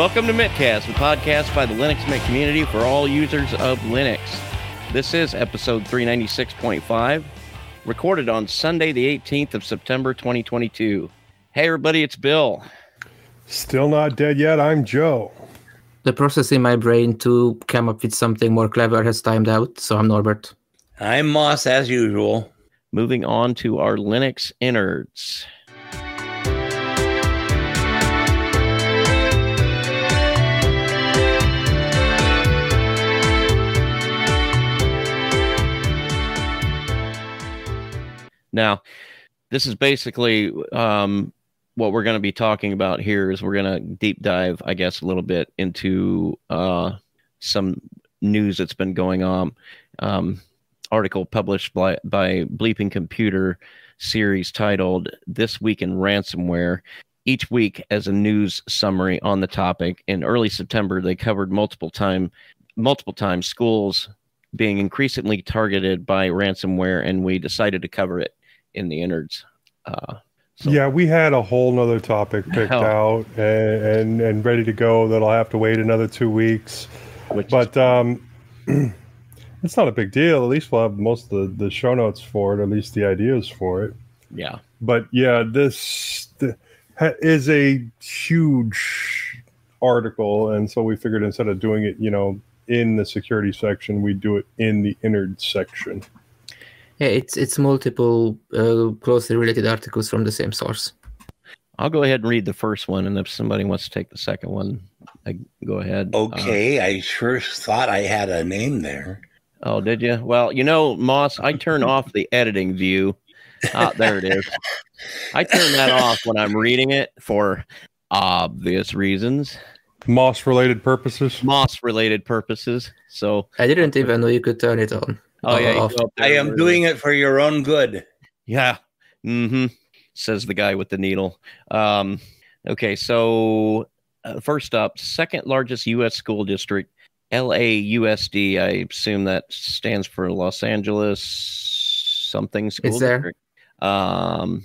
Welcome to mintCast, the podcast by the Linux Mint community for all users of Linux. This is episode 396.5, recorded on Sunday, the 18th of September, 2022. Hey, everybody, it's Bill. Still not dead yet. I'm Joe. The process in my brain to come up with something more clever has timed out, so I'm Norbert. I'm Moss as usual. Moving on to our Linux innards. Now, this is basically um, what we're going to be talking about here. Is we're going to deep dive, I guess, a little bit into uh, some news that's been going on. Um, article published by, by Bleeping Computer series titled "This Week in Ransomware." Each week, as a news summary on the topic. In early September, they covered multiple time, multiple times schools being increasingly targeted by ransomware, and we decided to cover it in the innards. Uh, so. Yeah, we had a whole nother topic picked oh. out and, and, and ready to go. That'll have to wait another two weeks. Which but um, it's not a big deal. At least we'll have most of the, the show notes for it, at least the ideas for it. Yeah. But yeah, this the, is a huge article, and so we figured instead of doing it, you know, in the security section, we do it in the innards section. Yeah, it's it's multiple uh, closely related articles from the same source. I'll go ahead and read the first one, and if somebody wants to take the second one, I go ahead. Okay, uh, I sure thought I had a name there. Oh, did you? Well, you know, Moss, I turn off the editing view. Ah, there it is. I turn that off when I'm reading it for obvious reasons. Moss related purposes. Moss related purposes. So I didn't even know you could turn it on. Oh yeah, I am doing it for your own good. Yeah. Mm-hmm. Says the guy with the needle. Um, okay, so uh, first up, second largest U.S. school district, LAUSD. I assume that stands for Los Angeles something school it's district. There. Um,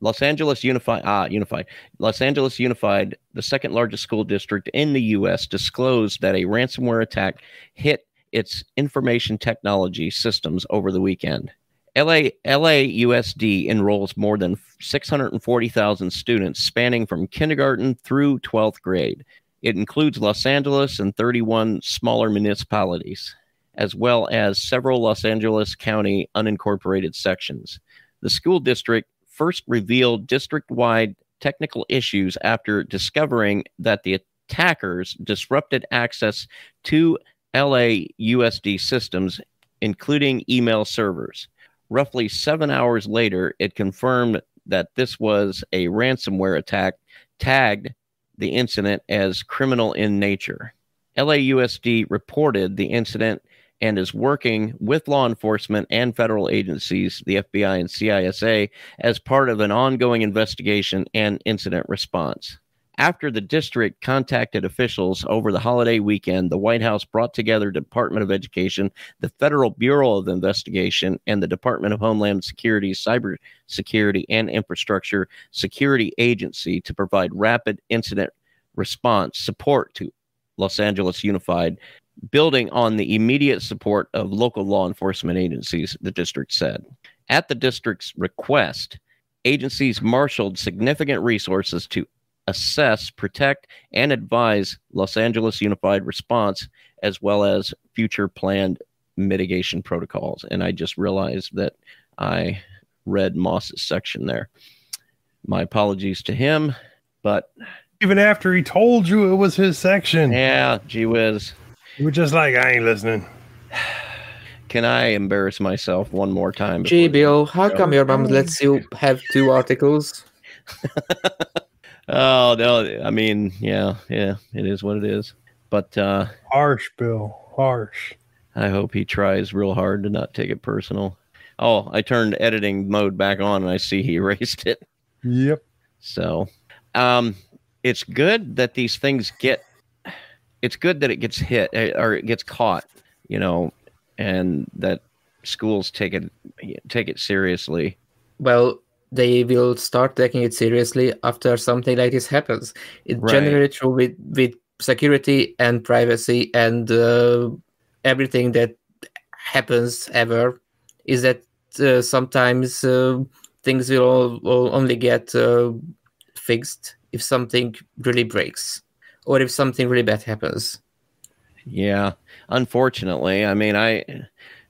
Los Angeles Unified, ah, Unified. Los Angeles Unified, the second largest school district in the U.S., disclosed that a ransomware attack hit its information technology systems over the weekend. LA, LAUSD enrolls more than 640,000 students spanning from kindergarten through 12th grade. It includes Los Angeles and 31 smaller municipalities, as well as several Los Angeles County unincorporated sections. The school district first revealed district wide technical issues after discovering that the attackers disrupted access to LA USD systems, including email servers. Roughly seven hours later, it confirmed that this was a ransomware attack, tagged the incident as criminal in nature. LAUSD reported the incident and is working with law enforcement and federal agencies, the FBI and CISA, as part of an ongoing investigation and incident response. After the district contacted officials over the holiday weekend, the White House brought together Department of Education, the Federal Bureau of Investigation, and the Department of Homeland Security and Infrastructure Security Agency to provide rapid incident response support to Los Angeles Unified, building on the immediate support of local law enforcement agencies, the district said. At the district's request, agencies marshaled significant resources to assess, protect, and advise Los Angeles Unified Response, as well as future planned mitigation protocols. And I just realized that I read Moss's section there. My apologies to him, but even after he told you it was his section, yeah, gee whiz, you were just like, I ain't listening. Can I embarrass myself one more time? Gee, Bill, how come your mom lets you have two articles? Oh no, I mean, yeah, yeah, it is what it is. But uh harsh, Bill, harsh. I hope he tries real hard to not take it personal. Oh, I turned editing mode back on and I see he erased it. Yep. So, um it's good that these things get it's good that it gets hit eh, or it gets caught, you know, and that schools take it take it seriously. Well, they will start taking it seriously after something like this happens. It's right. generally true with with security and privacy and uh, everything that happens ever is that uh, sometimes uh, things will, will, only get uh, fixed if something really breaks or if something really bad happens. Yeah, unfortunately, I mean, I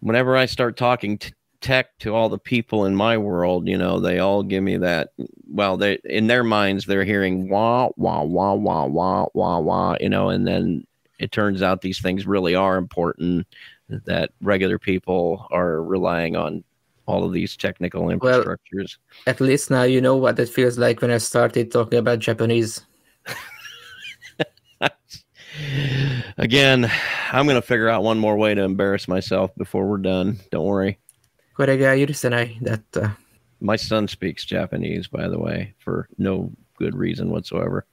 whenever I start talking t- tech to all the people in my world, you know, they all give me that. Well, they in their minds they're hearing wah wah wah wah wah wah wah, you know, and then it turns out these things really are important. That regular people are relying on all of these technical infrastructures. Well, at least now you know what it feels like when I started talking about Japanese. Again, I'm going to figure out one more way to embarrass myself before we're done. Don't worry. That uh... my son speaks Japanese, by the way, for no good reason whatsoever.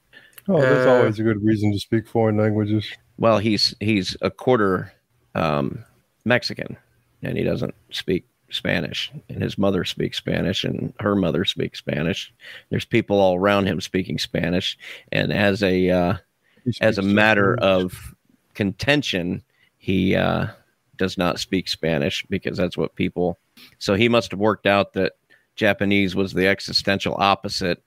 Oh, there's uh, always a good reason to speak foreign languages. Well, he's he's a quarter um, Mexican, and he doesn't speak Spanish, and his mother speaks Spanish, and her mother speaks Spanish. There's people all around him speaking Spanish, and as a uh, as a matter of contention, he uh, does not speak Spanish because that's what people. So he must have worked out that Japanese was the existential opposite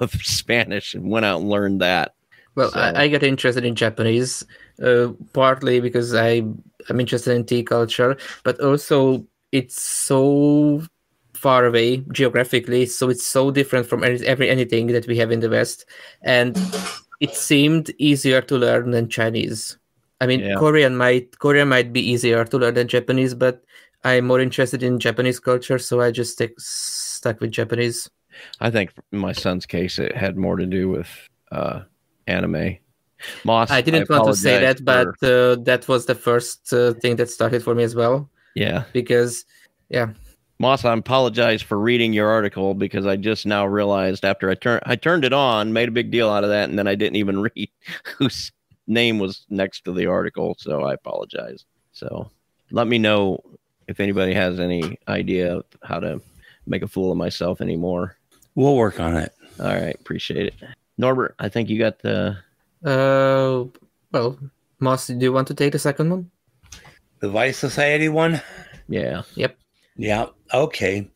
of Spanish and went out and learned that. Well, so. I, I, got interested in Japanese uh, partly because I I'm interested in tea culture, but also it's so far away geographically, so it's so different from every anything that we have in the West, and it seemed easier to learn than Chinese. I mean, yeah. Korean might Korean might be easier to learn than Japanese, but I'm more interested in Japanese culture, so I just stick, stuck with Japanese. I think in my son's case, it had more to do with uh, anime. Moss, I didn't I want to say that, for... but uh, that was the first uh, thing that started for me as well. Yeah, because yeah, Moss, I apologize for reading your article because I just now realized after I turned I turned it on, made a big deal out of that, and then I didn't even read whose name was next to the article. So I apologize. So let me know if anybody has any idea of how to make a fool of myself anymore. We'll work on it. All right, appreciate it. Norbert, I think you got the uh well, Moss, do you want to take the second one? The Vice Society one? Yeah. Yep. Yeah. Okay.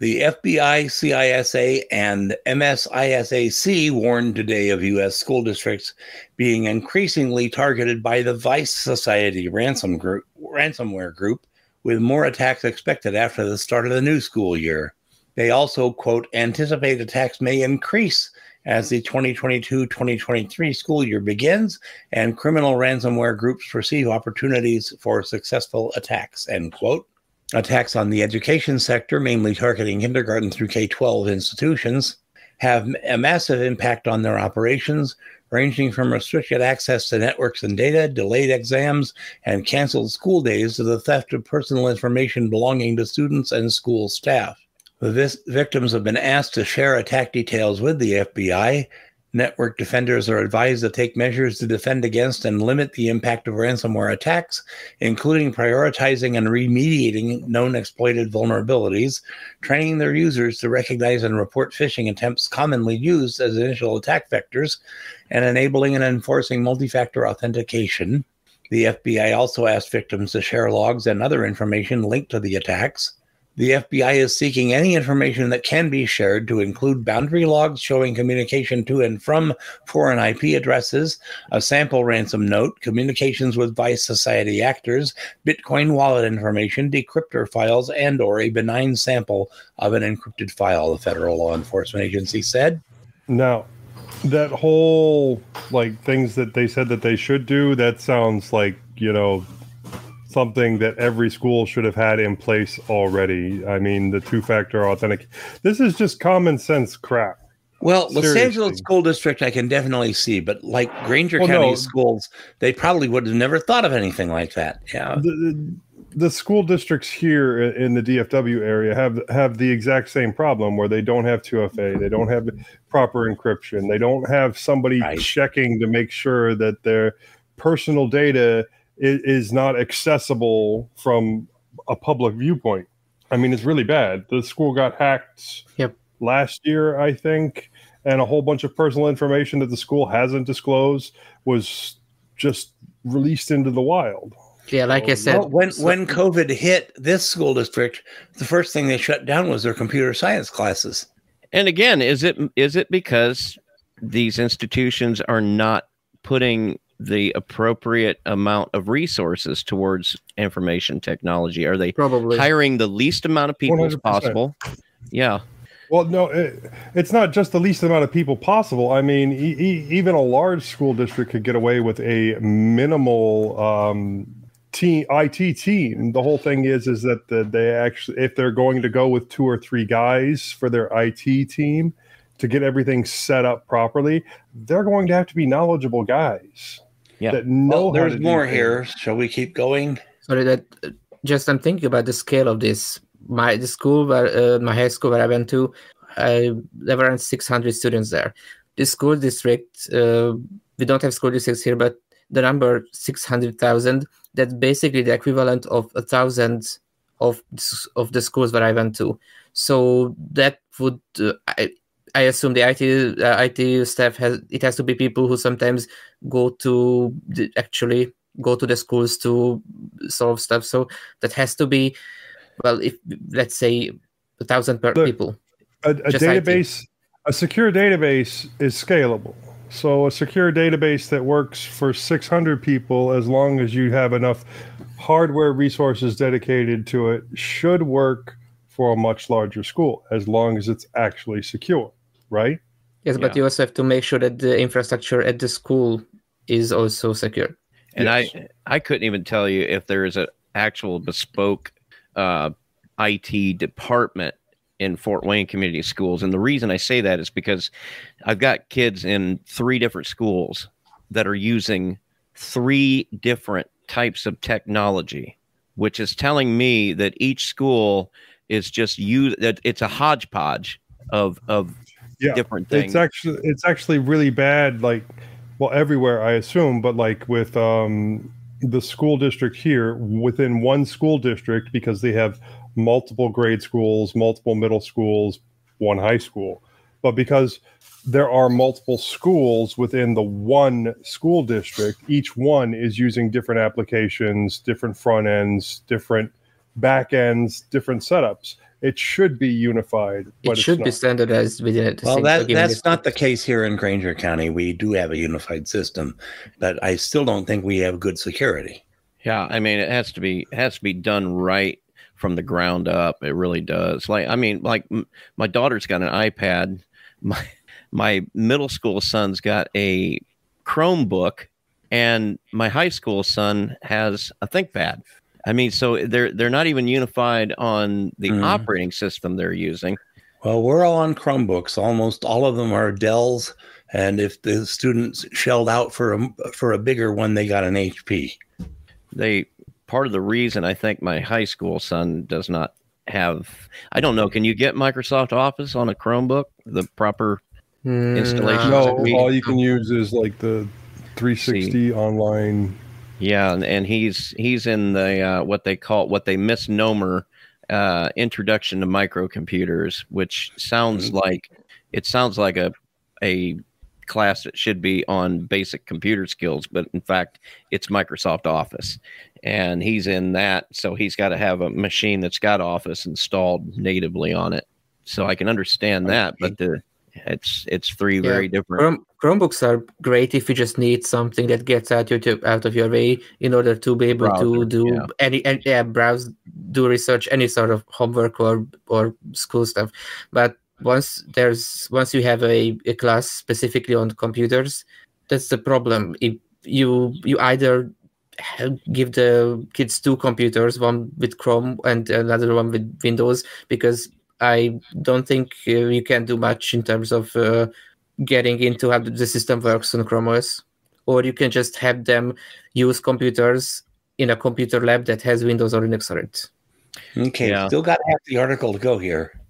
The FBI, CISA, and MSISAC warned today of U.S. school districts being increasingly targeted by the Vice Society ransom group, ransomware group, with more attacks expected after the start of the new school year. They also, quote, anticipate attacks may increase as the 2022 2023 school year begins and criminal ransomware groups perceive opportunities for successful attacks, end quote. Attacks on the education sector, mainly targeting kindergarten through K 12 institutions, have a massive impact on their operations, ranging from restricted access to networks and data, delayed exams, and canceled school days to the theft of personal information belonging to students and school staff. The victims have been asked to share attack details with the FBI, Network defenders are advised to take measures to defend against and limit the impact of ransomware attacks, including prioritizing and remediating known exploited vulnerabilities, training their users to recognize and report phishing attempts commonly used as initial attack vectors, and enabling and enforcing multi factor authentication. The FBI also asked victims to share logs and other information linked to the attacks. The FBI is seeking any information that can be shared to include boundary logs showing communication to and from foreign IP addresses, a sample ransom note, communications with Vice Society actors, Bitcoin wallet information, decryptor files, and or a benign sample of an encrypted file, the federal law enforcement agency said. Now, that whole like things that they said that they should do, that sounds like, you know, something that every school should have had in place already. I mean, the two factor authentic. This is just common sense crap. Well, Los Angeles School District, I can definitely see, but like Granger well, County no, schools, they probably would have never thought of anything like that. Yeah. The, the, the school districts here in the DFW area have have the exact same problem where they don't have 2FA, they don't have proper encryption, they don't have somebody right. checking to make sure that their personal data is, is not accessible from a public viewpoint. I mean, it's really bad. The school got hacked. Yep. last year, I think, and a whole bunch of personal information that the school hasn't disclosed was just released into the wild. Yeah, like I said, well, when so, when COVID hit this school district, the first thing they shut down was their computer science classes. And again, is it is it because these institutions are not putting the appropriate amount of resources towards information technology? Are they probably hiring the least amount of people 100%. as possible? Yeah. Well, no, it, it's not just the least amount of people possible. I mean, e- e- even a large school district could get away with a minimal um, team, IT team. The whole thing is, is that the, they actually, if they're going to go with two or three guys for their IT team to get everything set up properly, they're going to have to be knowledgeable guys yeah. that know. Well, there's more here. Shall we keep going? Sorry, that just I'm thinking about the scale of this. My the school where uh, my high school where I went to, I, there were around 600 students there. The school district, uh, we don't have school districts here, but the number 600,000, that's basically the equivalent of a thousand of of the schools that I went to. So that would uh, I, I assume the IT uh, IT staff has it has to be people who sometimes go to the, actually go to the schools to solve stuff. So that has to be well, if let's say a thousand per Look, people. A, a database, IT. a secure database is scalable. So a secure database that works for 600 people, as long as you have enough hardware resources dedicated to it, should work for a much larger school, as long as it's actually secure right? Yes, but you also have to make sure that the infrastructure at the school is also secure. And yes. I I couldn't even tell you if there is an actual bespoke uh, IT department in Fort Wayne Community Schools. And the reason I say that is because I've got kids in three different schools that are using three different types of technology, which is telling me that each school is just use that it's a hodgepodge of of yeah, different things. It's actually it's actually really bad. Like, well, everywhere I assume, but like with um, the school district here, within one school district, because they have multiple grade schools, multiple middle schools, one high school, but because there are multiple schools within the one school district, each one is using different applications, different front ends, different back ends, different setups it should be unified. it should be standardized within it. Well, that, that's not the case here in Granger County. We do have a unified system, but I still don't think we have good security. Yeah, I mean, it has to be it has to be done right from the ground up. It really does. Like, I mean, like m- my daughter's got an iPad. My my middle school son's got a Chromebook, and my high school son has a ThinkPad. I mean, so they're they're not even unified on the mm. operating system they're using. Well, we're all on Chromebooks. Almost all of them are Dell's, and if the students shelled out for a for a bigger one, they got an HP. They part of the reason I think my high school son does not have. I don't know. Can you get Microsoft Office on a Chromebook? The proper mm, installation. No, all you can use is like the 360 See. online yeah, and, and he's he's in the uh, what they call what they misnomer uh, introduction to microcomputers, which sounds mm-hmm. like it sounds like a a class that should be on basic computer skills, but in fact, it's Microsoft Office, and he's in that, so he's got to have a machine that's got Office installed natively on it. So I can understand that, but the it's it's three yeah. very different. Chrome, Chromebooks are great if you just need something that gets out your out of your way in order to be able Browser, to do yeah. any and yeah browse, do research, any sort of homework or or school stuff. But once there's once you have a, a class specifically on computers, that's the problem. If you you either give the kids two computers, one with Chrome and another one with Windows, because I don't think uh, you can do much in terms of uh, getting into how the system works on Chrome OS. Or you can just have them use computers in a computer lab that has Windows or Linux on it. Okay, yeah. still got half the article to go here.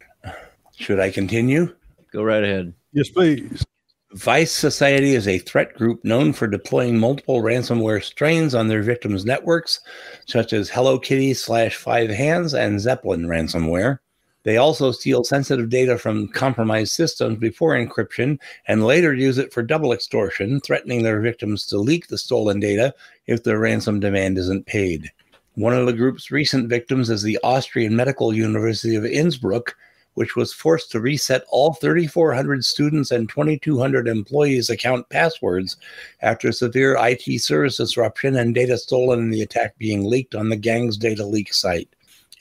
Should I continue? Go right ahead. Yes, please. Vice Society is a threat group known for deploying multiple ransomware strains on their victims' networks, such as Hello Kitty slash Five Hands and Zeppelin ransomware. They also steal sensitive data from compromised systems before encryption and later use it for double extortion, threatening their victims to leak the stolen data if their ransom demand isn't paid. One of the group's recent victims is the Austrian Medical University of Innsbruck, which was forced to reset all 3,400 students and 2,200 employees' account passwords after severe IT service disruption and data stolen in the attack being leaked on the gang's data leak site.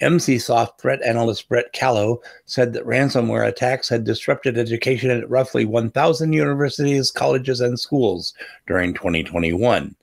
Emsisoft threat analyst Brett Callow said that ransomware attacks had disrupted education at roughly 1,000 universities, colleges, and schools during 2021.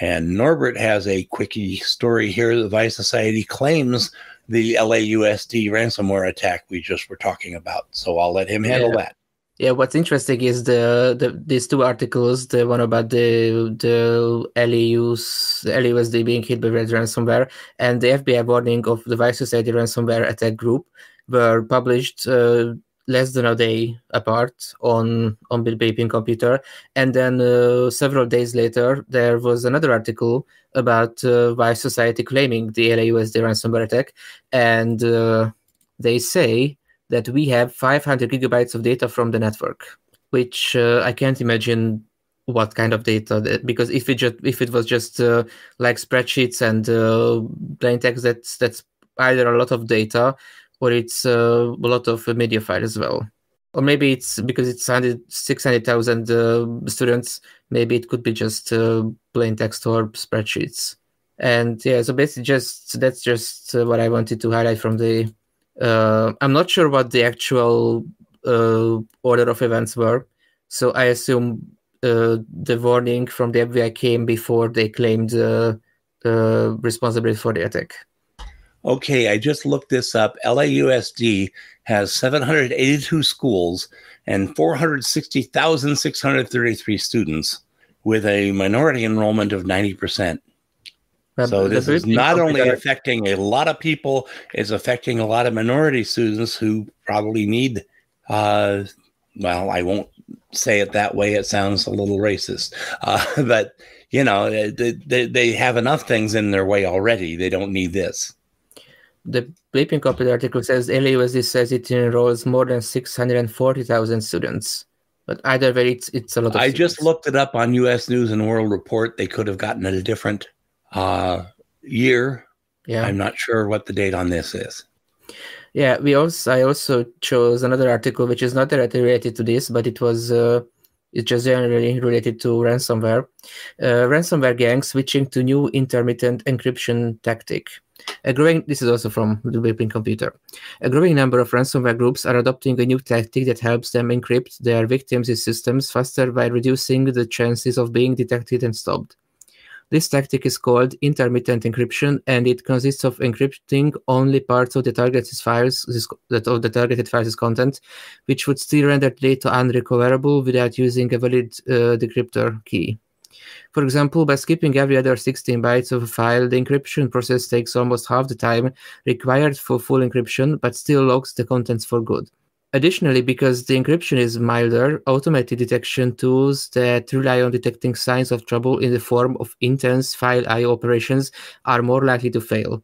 And Norbert has a quickie story here. The Vice Society claims the LAUSD ransomware attack we just were talking about. So I'll let him handle yeah. that. Yeah, what's interesting is the, the these two articles, the one about the the LEUs, the LAUSD being hit by red ransomware, and the FBI warning of the Vice Society ransomware attack group, were published uh, less than a day apart on on Bill Bleeping computer, and then uh, several days later there was another article about uh, Vice Society claiming the LAUSD ransomware attack, and uh, they say that we have 500 gigabytes of data from the network, which uh, I can't imagine what kind of data that, because if it just if it was just uh, like spreadsheets and uh, plain text that's that's either a lot of data or it's uh, a lot of media file as well. Or maybe it's because it's 600,000 uh, students maybe it could be just uh, plain text or spreadsheets. And yeah so basically just that's just uh, what i wanted to highlight from the uh, I'm not sure what the actual uh, order of events were, so I assume uh, the warning from the FBI came before they claimed uh, uh, responsibility for the attack. Okay, I just looked this up. LAUSD has 782 schools and 460,633 students with a minority enrollment of 90%. But so this is not only affecting a lot of people, it's affecting a lot of minority students who probably need uh, well, I won't say it that way. It sounds a little racist. Uh, but, you know, they, they, have enough things in their way already. They don't need this. The Bleeping Copy article says LAUSD says it enrolls more than 640,000 students. But either way, it's, it's a lot I students. just looked it up on U.S. News and World Report. They could have gotten it a different uh, year. Yeah. I'm not sure what the date on this is. Yeah, we also I also chose another article which is not directly related to this, but it was uh, it's just generally related to ransomware. Uh, ransomware gangs switching to new intermittent encryption tactic. A growing this is also from the Bleeping Computer. A growing number of ransomware groups are adopting a new tactic that helps them encrypt their victims' systems faster by reducing the chances of being detected and stopped. This tactic is called intermittent encryption, and it consists of encrypting only parts of the targeted files that of the targeted files content, which would still render data unrecoverable without using a valid uh, decryptor key. For example, by skipping every other 16 bytes of a file, the encryption process takes almost half the time required for full encryption, but still locks the contents for good. Additionally, because the encryption is milder, automated detection tools that rely on detecting signs of trouble in the form of intense file I/O operations are more likely to fail.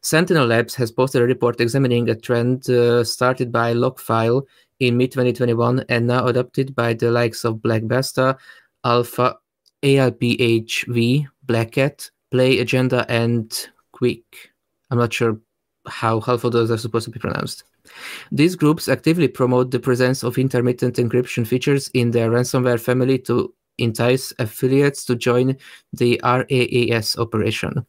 Sentinel Labs has posted a report examining a trend uh, started by LockFile in mid-2021 and now adopted by the likes of Black Basta, Alpha, ALPHV, Black Cat, Play Agenda, and Qyick. I'm not sure how half of those are supposed to be pronounced. These groups actively promote the presence of intermittent encryption features in their ransomware family to entice affiliates to join the RAAS operation.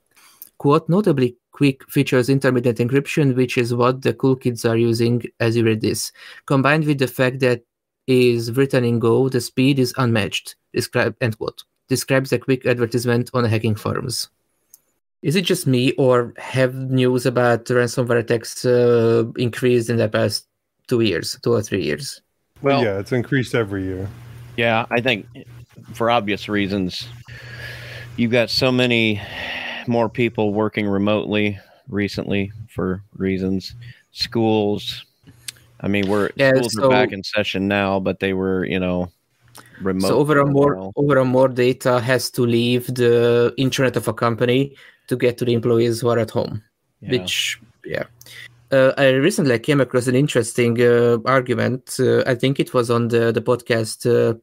Quote, notably, Qyick features intermittent encryption, which is what the cool kids are using as you read this. Combined with the fact that is written in Go, the speed is unmatched. Describe end quote. Describes a Qyick advertisement on hacking forums. Is it just me, or have news about ransomware attacks uh, increased in the past two years, two or three years? Well, yeah, it's increased every year. Yeah, I think for obvious reasons, you've got so many more people working remotely recently for reasons. Schools, I mean, we're yeah, schools so, are back in session now, but they were, you know, remote. So overall, more overall more data has to leave the internet of a company to get to the employees who are at home, yeah. which yeah. uh, I recently came across an interesting uh, argument. Uh, I think it was on the the podcast uh,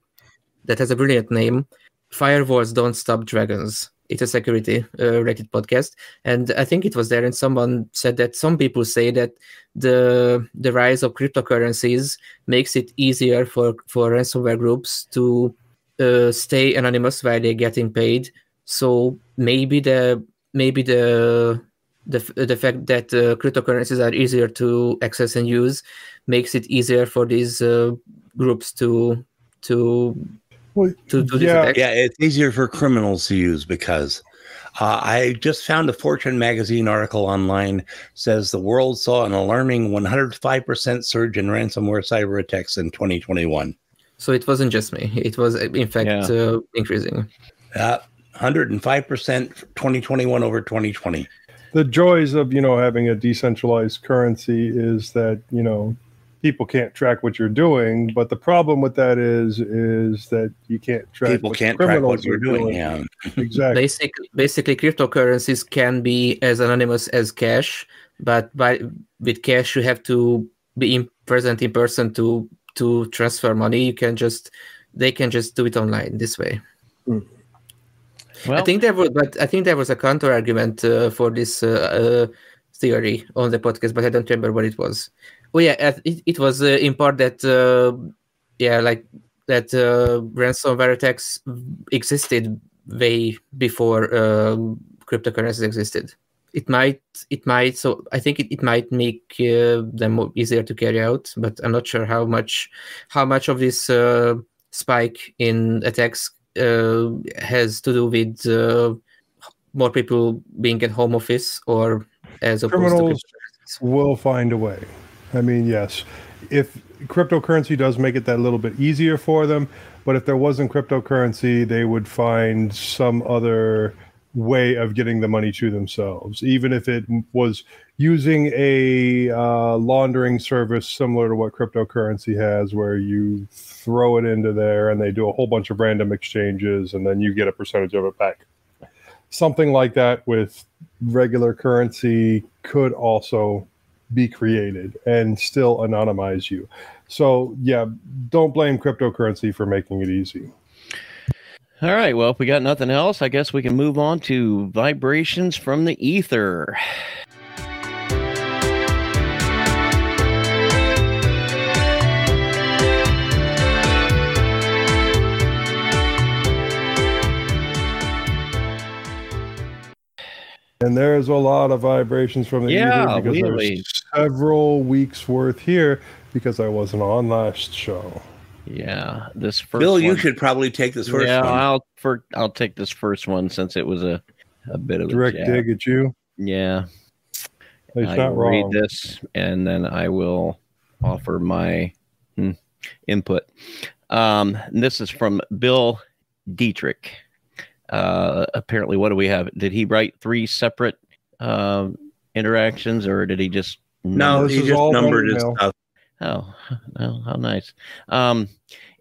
that has a brilliant name. Firewalls don't stop dragons. It's a security uh, rated podcast, and I think it was there. And someone said that some people say that the the rise of cryptocurrencies makes it easier for for ransomware groups to uh, stay anonymous while they're getting paid. So maybe the maybe the the, the fact that uh, cryptocurrencies are easier to access and use makes it easier for these uh, groups to to well, to do yeah. this Yeah, it's easier for criminals to use because uh, I just found a Fortune magazine article online says the world saw an alarming 105% surge in ransomware cyber attacks in 2021. So it wasn't just me; it was in fact Yeah. uh, increasing. Uh, 105% 2021 over 2020. the joys of you know having a decentralized currency is that you know people can't track what you're doing but the problem with that is is that you can't track People what can't track what you're are doing. Yeah. exactly Basic, basically, cryptocurrencies can be as anonymous as cash, but by with cash you have to be in, present in person to to transfer money. You can just they can just do it online this way. Hmm. Well, I think there was, but I think there was a counter argument uh, for this uh, uh, theory on the podcast, but I don't remember what it was. Oh yeah, it, it was uh, in part that uh, yeah, like that uh, ransomware attacks existed way before cryptocurrencies existed. It might, it might. So I think it, it might make uh, them more easier to carry out, but I'm not sure how much, how much of this uh, spike in attacks has to do with uh, more people being at home office or as opposed Criminals to will find a way. I mean yes. If cryptocurrency does make it that little bit easier for them but if there wasn't cryptocurrency they would find some other way of getting the money to themselves. Even if it was using a uh, laundering service similar to what cryptocurrency has where you throw it into there and they do a whole bunch of random exchanges and then you get a percentage of it back something like that with regular currency could also be created and still anonymize you. So, yeah, don't blame cryptocurrency for making it easy. all right. Well, if we got nothing else, I guess we can move on to vibrations from the ether. And there's a lot of vibrations from the Yeah, ether because really. there's several weeks worth here because I wasn't on last show. Yeah, this first. Bill, you should probably take this first yeah, one. I'll for I'll take this first one since it was a a bit of Direct a jab. dig at you. Yeah, He's I not will read this and then I will offer my hmm, input. Um, and this is from Bill Dietrich. Uh, apparently, what do we have? Did he write three separate um, interactions, or did he just no, he just all numbered his stuff. Oh, oh, how nice. Um,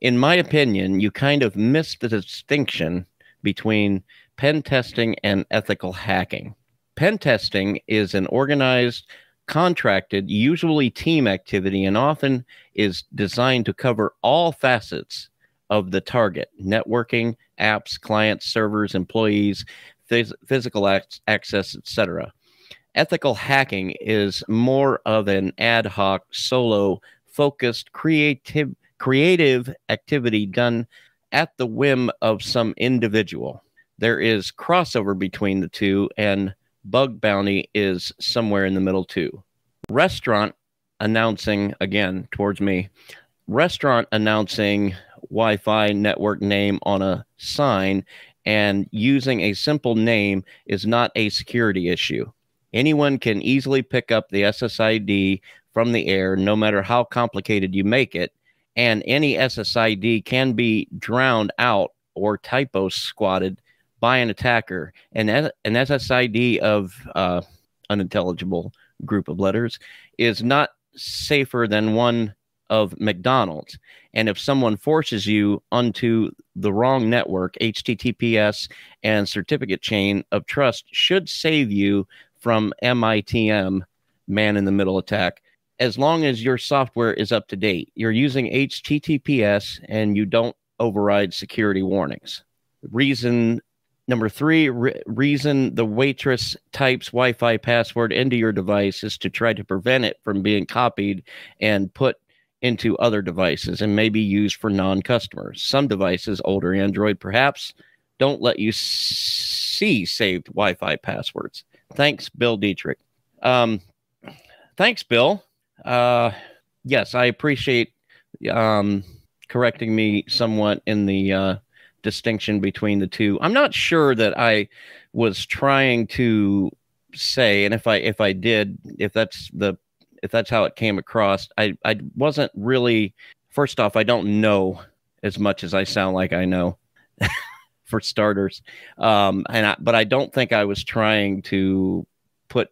in my opinion, you kind of missed the distinction between pen testing and ethical hacking. Pen testing is an organized, contracted, usually team activity, and often is designed to cover all facets of the target networking, apps, clients, servers, employees, phys- physical ac- access, etc. Ethical hacking is more of an ad hoc, solo focused, creative, creative activity done at the whim of some individual. There is crossover between the two, and bug bounty is somewhere in the middle, too. Restaurant announcing again towards me, restaurant announcing Wi Fi network name on a sign and using a simple name is not a security issue. Anyone can easily pick up the SSID from the air, no matter how complicated you make it. And any SSID can be drowned out or typo squatted by an attacker. And an SSID of uh, unintelligible group of letters is not safer than one of McDonald's. And if someone forces you onto the wrong network, HTTPS and certificate chain of trust should save you from MITM man in the middle attack as long as your software is up to date. You're using HTTPS and you don't override security warnings. Reason number three re- reason the waitress types Wi Fi password into your device is to try to prevent it from being copied and put into other devices and may be used for non customers. Some devices, older Android perhaps, don't let you see saved Wi Fi passwords. Thanks, Bill Dietrich. Um, thanks, Bill. Uh, yes, I appreciate um, correcting me somewhat in the uh, distinction between the two. I'm not sure that I was trying to say, and if I if I did, if that's the if that's how it came across, I I wasn't really. First off, I don't know as much as I sound like I know. for starters, um, and I, but I don't think I was trying to put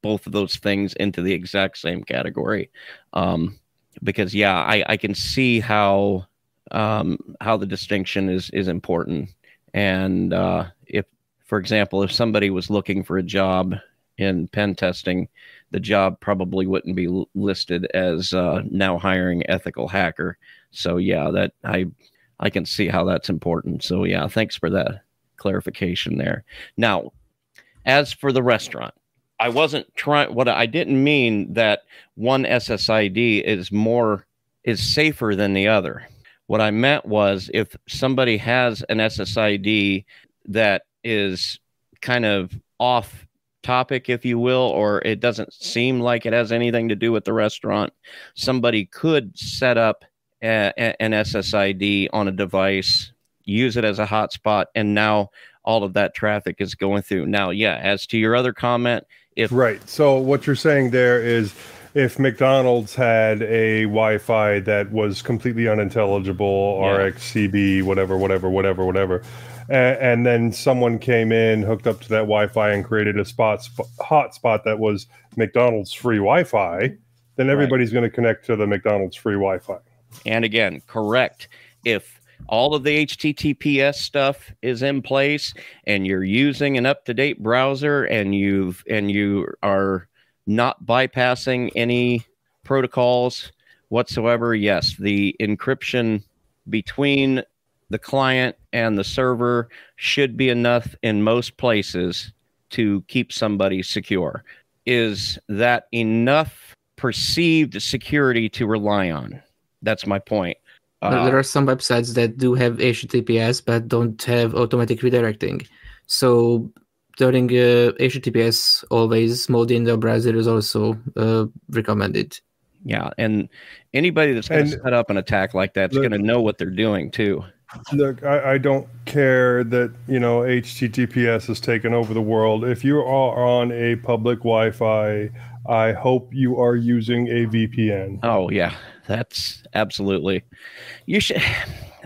both of those things into the exact same category, um, because yeah, I, I can see how um, how the distinction is is important, and uh, if, for example, if somebody was looking for a job in pen testing, the job probably wouldn't be listed as uh, now hiring ethical hacker. So yeah, that I I can see how that's important. So yeah, thanks for that clarification there. Now, as for the restaurant, I wasn't trying. What I didn't mean that one SSID is more is safer than the other. What I meant was if somebody has an SSID that is kind of off topic, if you will, or it doesn't seem like it has anything to do with the restaurant, somebody could set up a, a, an SSID on a device, use it as a hotspot, and now all of that traffic is going through. Now, yeah, as to your other comment, if right, so what you're saying there is if McDonald's had a Wi-Fi that was completely unintelligible, yeah. RxCB, whatever, whatever, whatever, whatever, and, and, then someone came in, hooked up to that Wi-Fi, and created a spot sp- hotspot that was McDonald's free Wi-Fi, then everybody's right. going to connect to the McDonald's free Wi-Fi. And again, correct. If all of the HTTPS stuff is in place and you're using an up-to-date browser and you've and you are not bypassing any protocols whatsoever, yes, the encryption between the client and the server should be enough in most places to keep somebody secure. Is that enough perceived security to rely on? That's my point. Uh, there are some websites that do have HTTPS but don't have automatic redirecting. So turning uh, HTTPS always mode in the browser is also uh, recommended. Yeah, and anybody that's going to set up an attack like that's going to know what they're doing too. Look, I, I, don't care that you know HTTPS has taken over the world. If you are on a public Wi-Fi, I hope you are using a VPN. Oh yeah, that's absolutely. You should.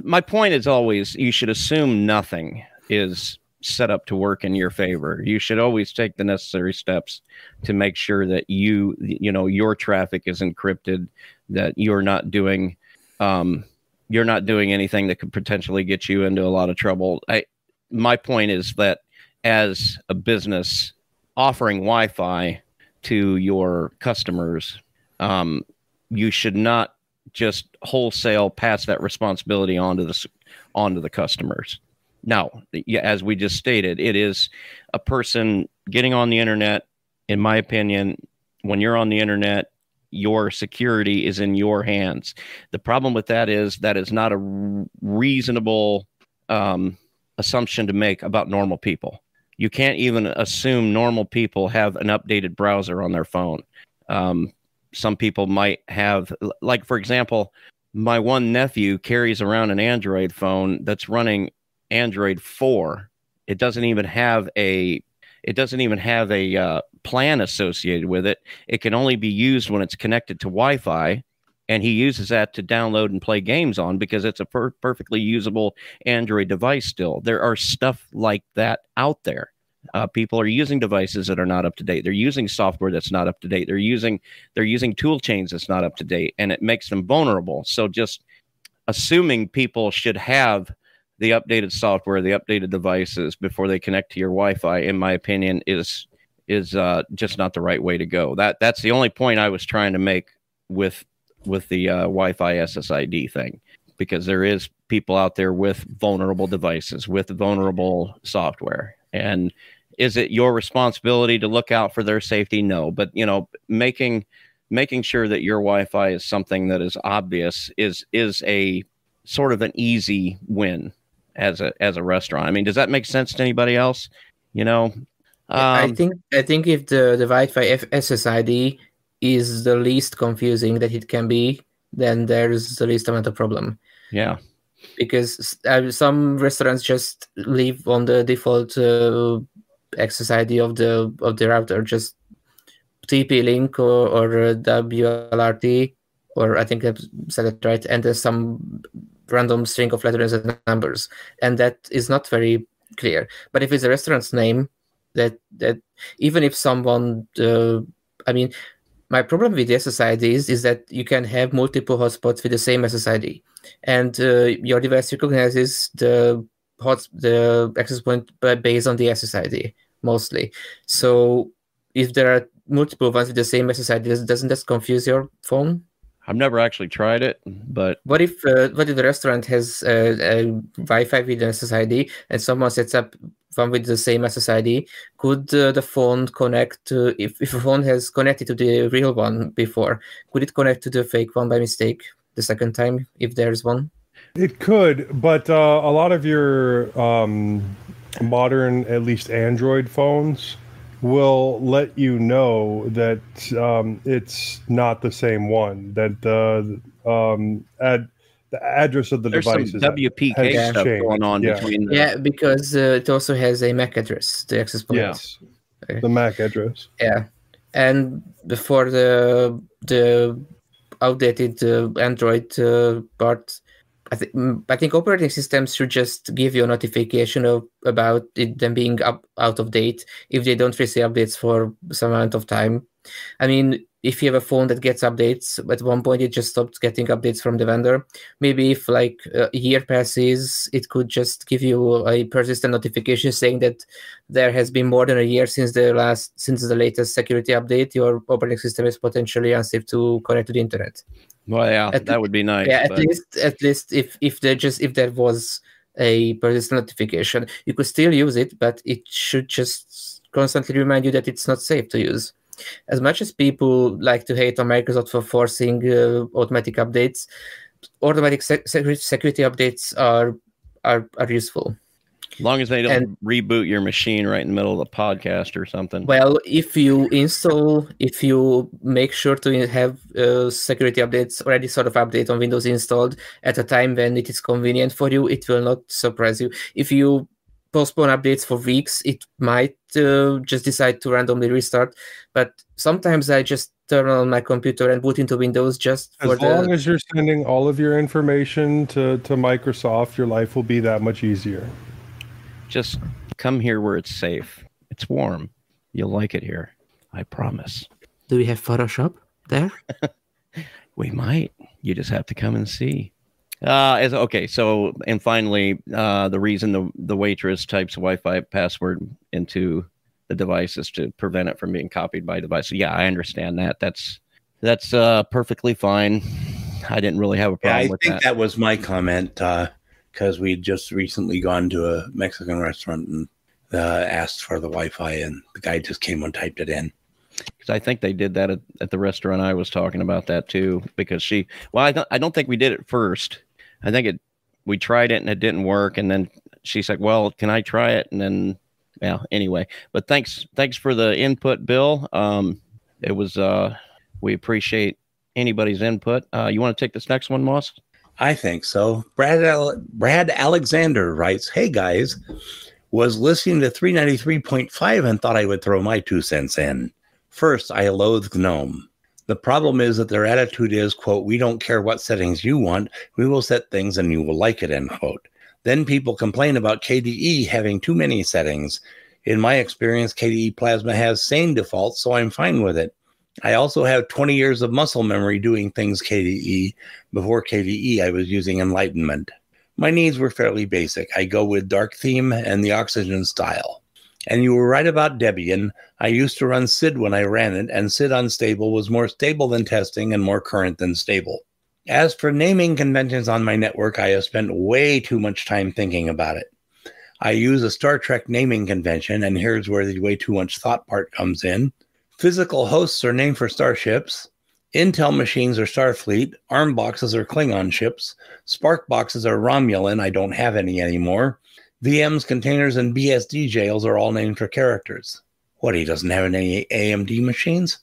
My point is always you should assume nothing is set up to work in your favor. You should always take the necessary steps to make sure that you, you know, your traffic is encrypted, that you're not doing, um, you're not doing anything that could potentially get you into a lot of trouble. I, my point is that as a business offering Wi-Fi to your customers, um, you should not just wholesale pass that responsibility onto the onto the customers. Now, as we just stated, it is a person getting on the internet. In my opinion, when you're on the internet, your security is in your hands. The problem with that is that is not a reasonable um, assumption to make about normal people. You can't even assume normal people have an updated browser on their phone. Um, some people might have, like, for example, my one nephew carries around an Android phone that's running Android 4. It doesn't even have a it doesn't even have a uh, plan associated with it. It can only be used when it's connected to Wi-Fi, and he uses that to download and play games on because it's a per- perfectly usable Android device. Still, there are stuff like that out there. Uh, people are using devices that are not up to date. They're using software that's not up to date. They're using they're using tool chains that's not up to date, and it makes them vulnerable. So just assuming people should have the updated software, the updated devices before they connect to your Wi-Fi, in my opinion, is is uh, just not the right way to go. That that's the only point I was trying to make with with the uh, Wi-Fi SSID thing, because there is people out there with vulnerable devices with vulnerable software, and is it your responsibility to look out for their safety? No, but you know, making making sure that your Wi-Fi is something that is obvious is is a sort of an easy win as a as a restaurant. I mean, does that make sense to anybody else? You know, um, I think I think if the the Wi-Fi SSID is the least confusing that it can be, then there's the least amount of problem. Yeah, because uh, some restaurants just leave on the default uh, SSID of the of the router, just TP link or, or WLRT, or I think I've said it right, and there's some random string of letters and numbers, and that is not very clear. But if it's a restaurant's name, that that even if someone, uh, I mean, my problem with the SSID is, is that you can have multiple hotspots with the same SSID, and uh, your device recognizes the hot the access point based on the SSID mostly. So if there are multiple ones with the same SSID, doesn't that confuse your phone? I've never actually tried it, but what if uh, what if the restaurant has uh, a Wi-Fi with an SSID and someone sets up one with the same SSID? Could uh, the phone connect to if if a phone has connected to the real one before? Could it connect to the fake one by mistake the second time if there's one? It could, but uh, a lot of your um, modern, at least Android phones, will let you know that um, it's not the same one. That the um, ad, the address of the There's device some WPK stuff changed. going on yeah. between. The... Yeah, because uh, it also has a MAC address, the access point. Yes, okay. the MAC address. Yeah, and before the the outdated uh, Android uh, part I, th- mm, I think operating systems should just give you a notification of about it, them being up out of date if they don't receive updates for some amount of time. I mean, if you have a phone that gets updates, at one point it just stops getting updates from the vendor. Maybe if like a year passes, it could just give you a persistent notification saying that there has been more than a year since the last since the latest security update. Your operating system is potentially unsafe to connect to the internet. Well, yeah, at that would be nice. Yeah, but... at least at least if if there just if there was a persistent notification, you could still use it, but it should just constantly remind you that it's not safe to use. As much as people like to hate on Microsoft for forcing uh, automatic updates, automatic security updates are are are useful. As long as they don't and, reboot your machine right in the middle of the podcast or something. Well, if you install, if you make sure to have uh, security updates already sort of update on Windows installed at a time when it is convenient for you, it will not surprise you. If you postpone updates for weeks, it might uh, just decide to randomly restart. But sometimes I just turn on my computer and boot into Windows just as long as you're sending all of your information to, to Microsoft, your life will be that much easier. Just come here where it's safe. It's warm. You'll like it here. I promise. Do we have Photoshop there? we might. You just have to come and see. Uh, as, okay, so and finally, uh, the reason the the waitress types Wi-Fi password into the device is to prevent it from being copied by device. So yeah, I understand that. That's that's uh, perfectly fine. I didn't really have a problem yeah, I with think that. was my comment. Uh, because we'd just recently gone to a Mexican restaurant and uh, asked for the Wi-Fi, and the guy just came and typed it in. Because I think they did that at, at, the restaurant I was talking about that too. Because she, well, I don't, I don't think we did it first. I think it, we tried it and it didn't work, and then she's like, "Well, can I try it?" And then, yeah. Anyway, but thanks, thanks for the input, Bill. Um, it was, uh, we appreciate anybody's input. Uh, you want to take this next one, Moss? I think so. Brad Brad Alexander writes, "Hey guys, was listening to 393.5 and thought I would throw my two cents in. First, I loathe GNOME. The problem is that their attitude is, quote, we don't care what settings you want, we will set things and you will like it, end quote. Then people complain about KDE having too many settings. In my experience, KDE Plasma has same defaults, so I'm fine with it. I also have 20 years of muscle memory doing things KDE. Before KDE, I was using Enlightenment. My needs were fairly basic. I go with dark theme and the oxygen style. And you were right about Debian. I used to run SID when I ran it, and SID unstable was more stable than testing and more current than stable. As for naming conventions on my network, I have spent way too much time thinking about it. I use a Star Trek naming convention, and here's where the way too much thought part comes in. Physical hosts are named for starships. Intel machines are Starfleet. ARM boxes are Klingon ships. SPARC boxes are Romulan. I don't have any anymore. VMs, containers, and BSD jails are all named for characters. What, he doesn't have any AMD machines?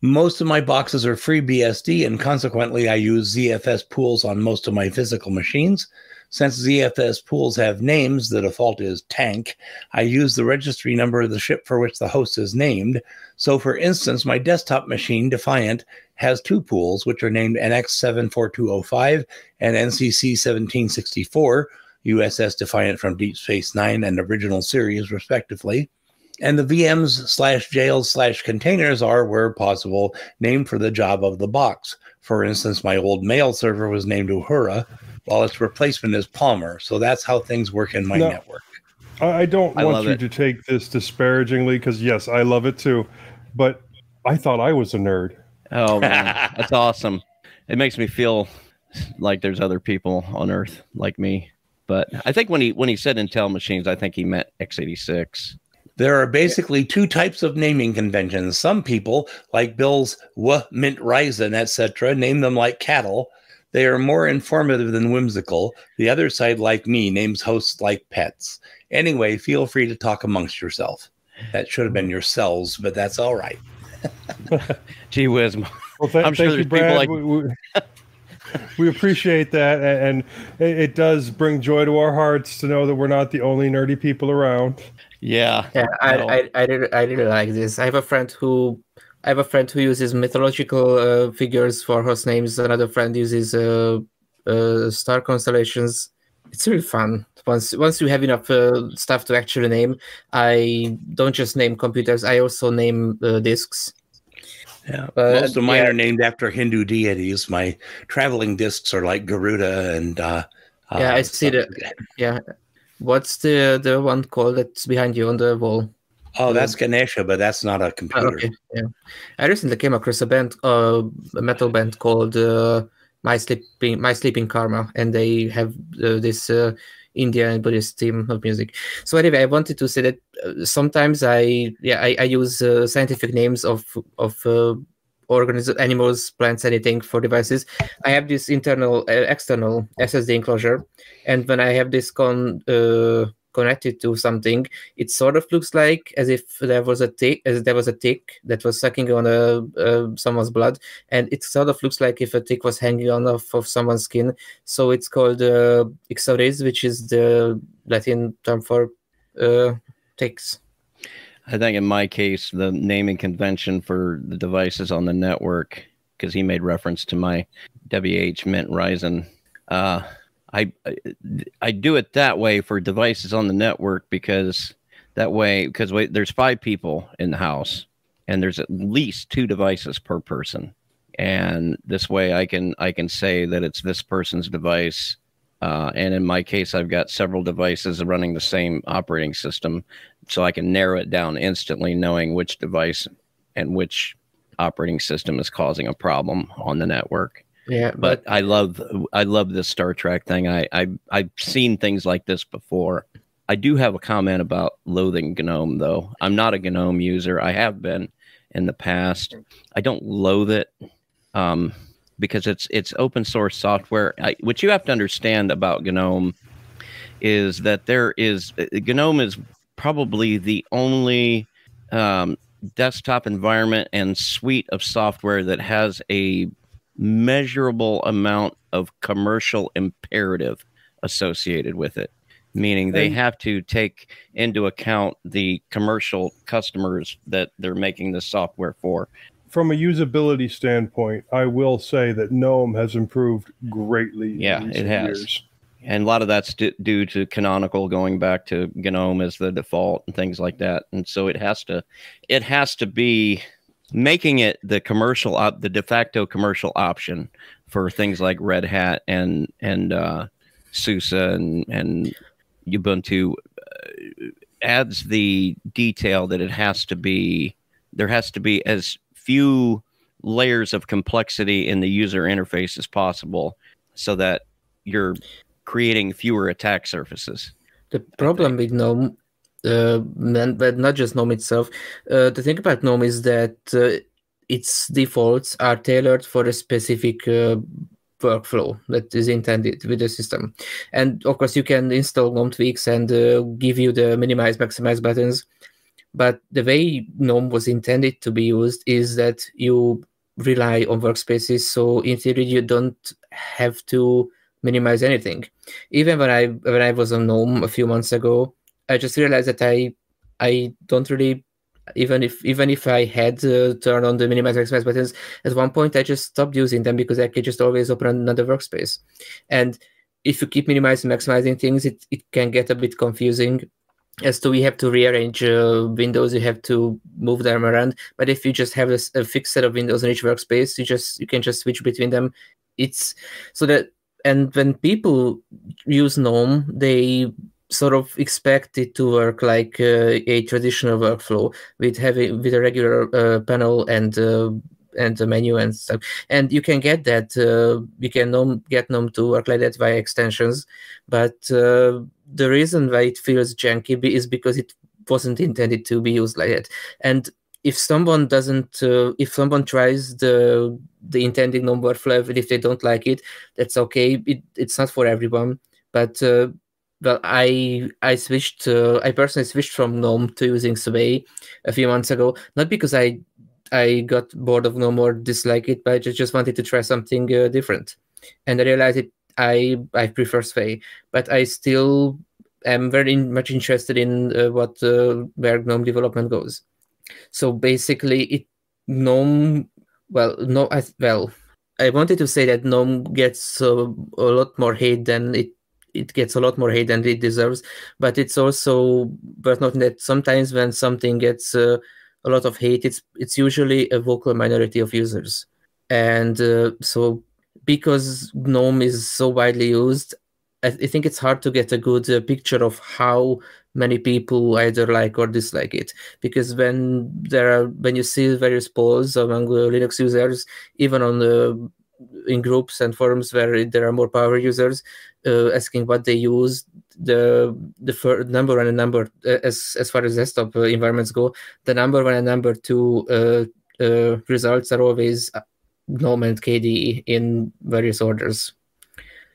Most of my boxes are FreeBSD, and consequently, I use ZFS pools on most of my physical machines. Since ZFS pools have names, the default is tank. I use the registry number of the ship for which the host is named. So, for instance, my desktop machine, Defiant, has two pools, which are named NX74205 and NCC1764, USS Defiant from Deep Space Nine and original series, respectively. And the VMs slash jails slash containers are, where possible, named for the job of the box. For instance, my old mail server was named Uhura, while its replacement is Palmer. So that's how things work in my no, network. I don't I want you it. to take this disparagingly because, yes, I love it too. But I thought I was a nerd. Oh, man. that's awesome. It makes me feel like there's other people on Earth like me. But I think when he when he said Intel machines, I think he meant x86. There are basically two types of naming conventions. Some people, like Bill's W Mint Ryzen, etc., name them like cattle, they are more informative than whimsical. The other side, like me, names hosts like pets. Anyway, feel free to talk amongst yourself. That should have been yourselves, but that's all right. Gee whiz. Well, th- I'm sure thank you, Brad. Like- we, we, we, appreciate that. And it does bring joy to our hearts to know that we're not the only nerdy people around. Yeah. Yeah, I, I, I, really, I really like this. I have a friend who I have a friend who uses mythological uh, figures for host names. Another friend uses uh, uh, star constellations. It's really fun. Once once you have enough uh, stuff to actually name, I don't just name computers. I also name uh, disks. Yeah, most of mine yeah. are named after Hindu deities. My traveling disks are like Garuda and. Uh, yeah, I see that. Yeah, what's the the one called that's behind you on the wall? Oh, that's Ganesha, but that's not a oh, computer. okay, yeah. I recently came across a band, uh, a metal band called uh, My Sleeping My Sleeping Karma, and they have uh, this uh, Indian Buddhist theme of music. So anyway, I wanted to say that uh, sometimes I yeah I, I use uh, scientific names of of uh, organisms, animals, plants, anything for devices. I have this internal uh, external SSD enclosure, and when I have this con connected to something, it sort of looks like as if there was a tick, as there was a tick that was sucking on a, uh, someone's blood, and it sort of looks like if a tick was hanging on off of someone's skin. So it's called uh, ixodes, which is the Latin term for uh, ticks. I think in my case, the naming convention for the devices on the network, because he made reference to my WH Mint Ryzen. Uh, I I do it that way for devices on the network because that way because there's five people in the house and there's at least two devices per person. And this way i can i can say that it's this person's device. Uh, and in my case i've got several devices running the same operating system so i can narrow it down instantly knowing which device and which operating system is causing a problem on the network yeah, but, but I love I love this Star Trek thing. I, I I've seen things like this before. I do have a comment about loathing GNOME though. I'm not a GNOME user. I have been in the past. I don't loathe it um, because it's it's open source software. I, what you have to understand about GNOME is that there is GNOME is probably the only um, desktop environment and suite of software that has a measurable amount of commercial imperative associated with it meaning they have to take into account the commercial customers that they're making the software for. From a usability standpoint, I will say that GNOME has improved greatly. Yeah, it has. Years. And a lot of that's d- due to Canonical going back to GNOME as the default and things like that. And so it has to, it has to be making it the commercial op- the de facto commercial option for things like Red Hat and and uh, SUSE and and Ubuntu uh, adds the detail that it has to be there has to be as few layers of complexity in the user interface as possible so that you're creating fewer attack surfaces. The problem with GNOME, uh, but not just GNOME itself, uh, the thing about GNOME is that uh, its defaults are tailored for a specific uh, workflow that is intended with the system. And of course, you can install GNOME tweaks and uh, give you the minimize, maximize buttons. But the way GNOME was intended to be used is that you rely on workspaces. So in theory, you don't have to minimize anything. Even when I when I was on GNOME a few months ago, I just realized that I I don't really even if even if I had uh, turned on the minimize maximize buttons, at one point I just stopped using them because I could just always open another workspace. And if you keep minimizing maximizing things, it, it can get a bit confusing. As to we have to rearrange uh, windows you have to move them around. But if you just have a, a, fixed set of windows in each workspace you just you can just switch between them. It's so that and when people use gnome they sort of expect it to work like uh, a traditional workflow with having with a regular uh, panel and uh, and the menu and stuff. And you can get that uh, you can gnome, get gnome to work like that via extensions, but uh, the reason why it feels janky is because it wasn't intended to be used like that. And if someone doesn't, uh, if someone tries the the intended gnome workflow, and if they don't like it, that's okay. It, it's not for everyone, but well, I I switched. I personally switched from GNOME to using Sway a few months ago. Not because I I got bored of GNOME or dislike it, but I just, just wanted to try something uh, different. And I realized it. I I prefer Sway, but I still am very much interested in uh, what uh, where GNOME development goes. So basically, it GNOME. Well, no, I, well, I wanted to say that GNOME gets uh, a lot more hate than it it gets a lot more hate than it deserves. But it's also worth noting that sometimes when something gets uh, a lot of hate, it's it's usually a vocal minority of users, and uh, so because GNOME is so widely used, I, th- I think it's hard to get a good uh, picture of how many people either like or dislike it because when there are when you see various polls among uh, linux users even on the in groups and forums where there are more power users uh, asking what they use the the number one and number uh, as as far as desktop uh, environments go the number one and number two uh, results are always gnome and kde in various orders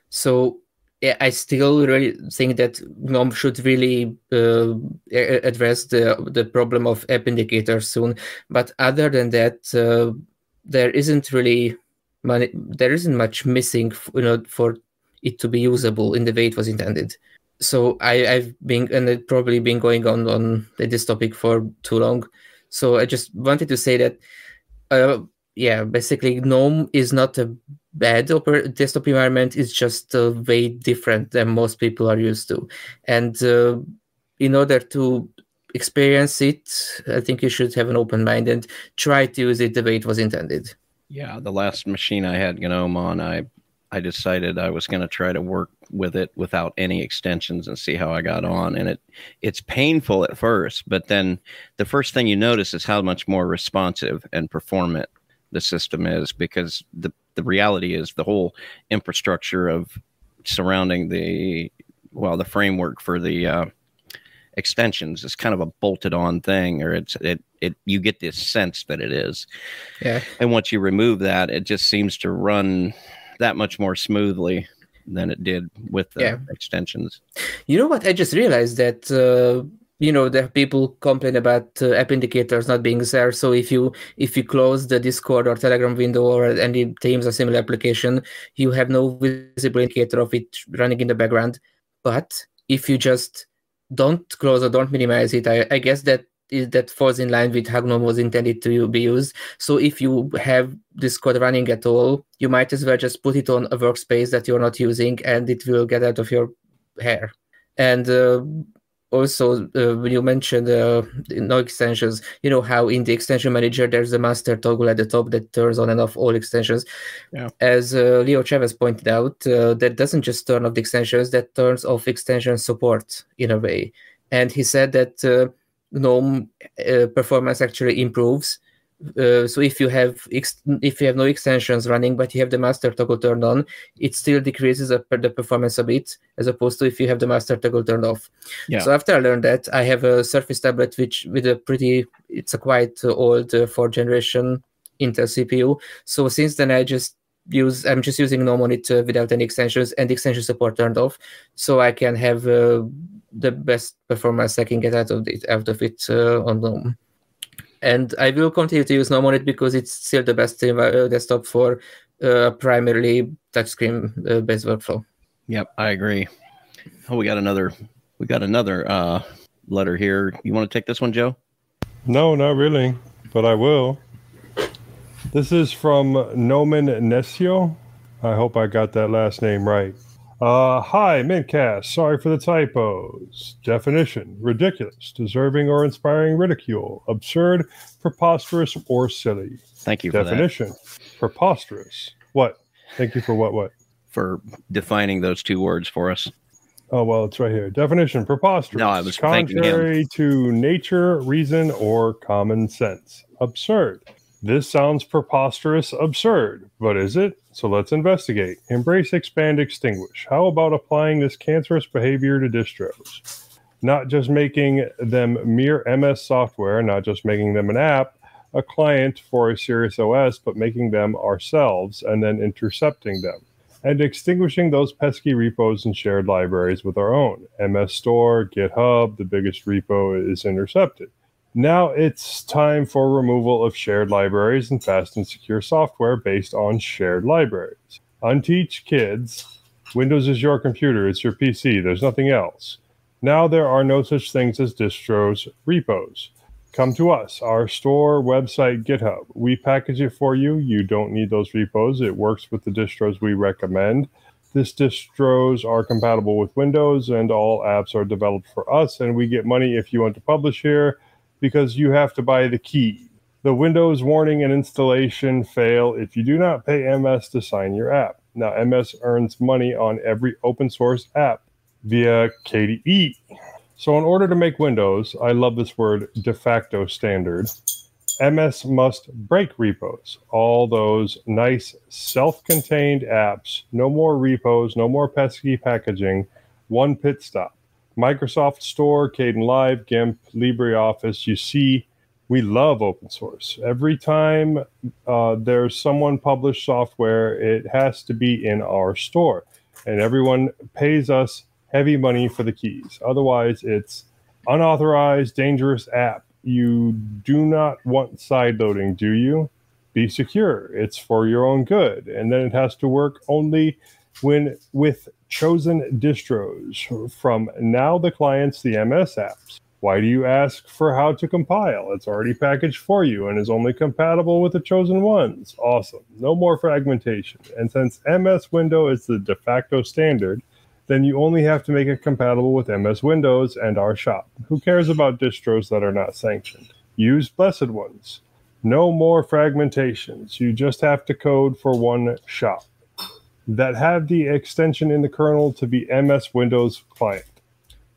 so yeah, I still really think that GNOME should really uh, address the the problem of app indicators soon. But other than that, uh, there isn't really money there isn't much missing you know for it to be usable in the way it was intended so I, have been and it probably been going on on this topic for too long. So I just wanted to say that, uh, yeah, basically GNOME is not a bad oper- desktop environment. It's just uh, way different than most people are used to, and uh, in order to experience it, I think you should have an open mind and try to use it the way it was intended. Yeah, the last machine I had GNOME on, I I decided I was going to try to work with it without any extensions and see how I got on. And it it's painful at first, but then the first thing you notice is how much more responsive and performant the system is because the the reality is the whole infrastructure of surrounding the well the framework for the uh, extensions. Is kind of a bolted on thing or it's it it you get this sense that it is. Yeah. And once you remove that it just seems to run that much more smoothly than it did with the yeah. extensions. You know what? I just realized that uh you know the people complain about uh, app indicators not being there. So if you if you close the discord or telegram window or any teams or similar application you have no visible indicator of it running in the background. But if you just don't close or don't minimize it. I, I guess that is that falls in line with how GNOME was intended to be used. So if you have Discord running at all, you might as well just put it on a workspace that you're not using, and it will get out of your hair. And uh, also uh, when you mentioned uh, no extensions you know how in the extension manager there's a master toggle at the top that turns on and off all extensions yeah. as uh, leo chavez pointed out uh, that doesn't just turn off the extensions that turns off extension support in a way and he said that uh, GNOME uh, performance actually improves. Uh, so if you have ex- if you have no extensions running but you have the master toggle turned on, it still decreases the, the performance a bit as opposed to if you have the master toggle turned off. Yeah. So after I learned that, I have a Surface tablet which with a pretty it's a quite old uh, fourth generation Intel CPU. So since then I just use I'm just using GNOME on it uh, without any extensions and extension support turned off, so I can have uh, the best performance I can get out of it out of it uh, on GNOME. And I will continue to use GNOME on it because it's still the best uh, desktop for uh, primarily touchscreen uh, based workflow. Yep, I agree. Oh, we got another we got another uh, letter here. You want to take this one, Joe? No, not really, but I will. This is from Nomen Nescio. I hope I got that last name right. Uh, hi, mintCast. Sorry for the typos. Definition ridiculous, deserving or inspiring ridicule, absurd, preposterous, or silly. Thank you for Definition preposterous. What? Thank you for what? What? For defining those two words for us. Oh, well, it's right here. Definition preposterous. No, I was contrary to nature, reason, or common sense. Absurd this sounds preposterous, absurd, but is it? So let's investigate. Embrace, expand, extinguish. How about applying this cancerous behavior to distros? Not just making them mere MS software, not just making them an app, a client for a Sirius OS, but making them ourselves and then intercepting them and extinguishing those pesky repos and shared libraries with our own. MS Store, GitHub, the biggest repo is intercepted. Now it's time for removal of shared libraries and fast and secure software based on shared libraries. Unteach kids Windows is your computer, it's your PC, there's nothing else. Now there are no such things as distros repos. Come to us, our store, website, GitHub. We package it for you. You don't need those repos. It works with the distros we recommend. This distros are compatible with Windows, and all apps are developed for us, and we get money if you want to publish here because you have to buy the key. The Windows warning and installation fail if you do not pay MS to sign your app. Now, MS earns money on every open source app via KDE. So, in order to make Windows, I love this word de facto standard, MS must break repos. All those nice self contained apps, no more repos, no more pesky packaging, one pit stop. Microsoft Store, Kdenlive, GIMP, LibreOffice. You see, we love open source. Every time uh, there's someone published software, it has to be in our store, and everyone pays us heavy money for the keys. Otherwise, it's unauthorized, dangerous app. You do not want side loading, do you? Be secure. It's for your own good, and then it has to work only when with chosen distros from now the clients, the MS apps. Why do you ask for how to compile? It's already packaged for you and is only compatible with the chosen ones. Awesome. No more fragmentation. And since MS Window is the de facto standard, then you only have to make it compatible with MS Windows and our shop. Who cares about distros that are not sanctioned? Use blessed ones. No more fragmentations. You just have to code for one shop that have the extension in the kernel to be MS Windows Client.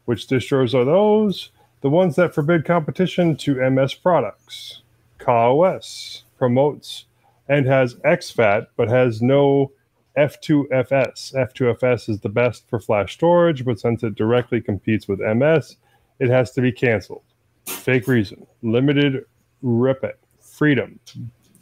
Which distros are those? The ones that forbid competition to MS products. KaOS promotes and has exFAT, but has no F2FS. F2FS is the best for flash storage, but since it directly competes with MS, it has to be canceled. Fake reason. Limited rip it. Freedom.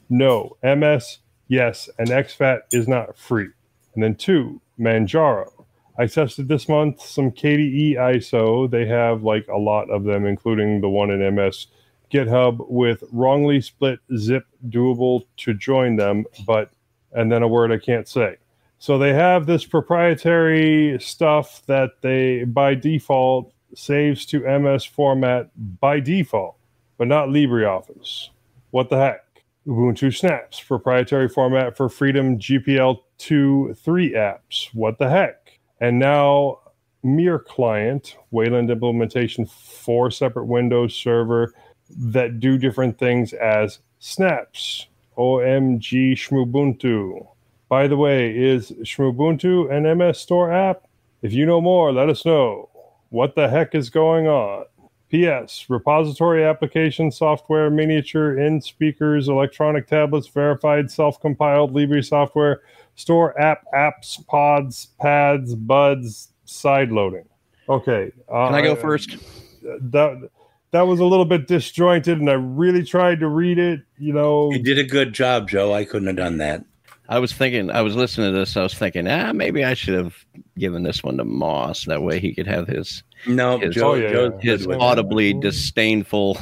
No. MS, yes. And exFAT is not free. And then two, Manjaro. I tested this month some KDE ISO. They have like a lot of them, including the one in MS GitHub with wrongly split zip doable to join them, but and then a word I can't say. So they have this proprietary stuff that they by default saves to MS format by default, but not LibreOffice. What the heck? Ubuntu Snaps, proprietary format for Freedom GPL 2 3 apps. What the heck? And now Mir Client, Wayland implementation, four separate Windows server that do different things as snaps. OMG Shmubuntu. By the way, is Shmubuntu an MS Store app? If you know more, let us know. What the heck is going on? P.S. Repository application software, miniature in speakers, electronic tablets, verified self compiled Libre software, store app, apps, pods, pads, buds, side loading. Okay. Uh, Can I go first? That, that was a little bit disjointed, and I really tried to read it. You know, you did a good job, Joe. I couldn't have done that. I was thinking, I was listening to this. I was thinking, ah, maybe I should have given this one to Moss. That way he could have his no, his, Joe, oh, yeah, his audibly disdainful.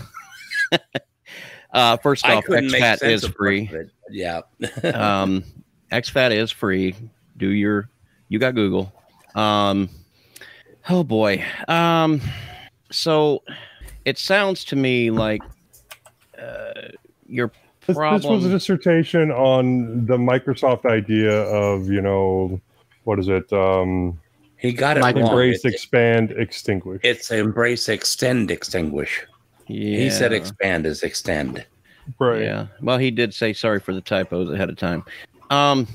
uh, first off, exFAT is free. Yeah. um, exFAT is free. Do your, you got Google. Um, oh boy. Um, so it sounds to me like uh, your this, this, was a dissertation on the Microsoft idea of, you know, what is it? Um, he got it wrong. Embrace, it, expand, extinguish. It's embrace, extend, extinguish. Yeah. He said expand is extend. Right. Yeah. Well, he did say sorry for the typos ahead of time. Um,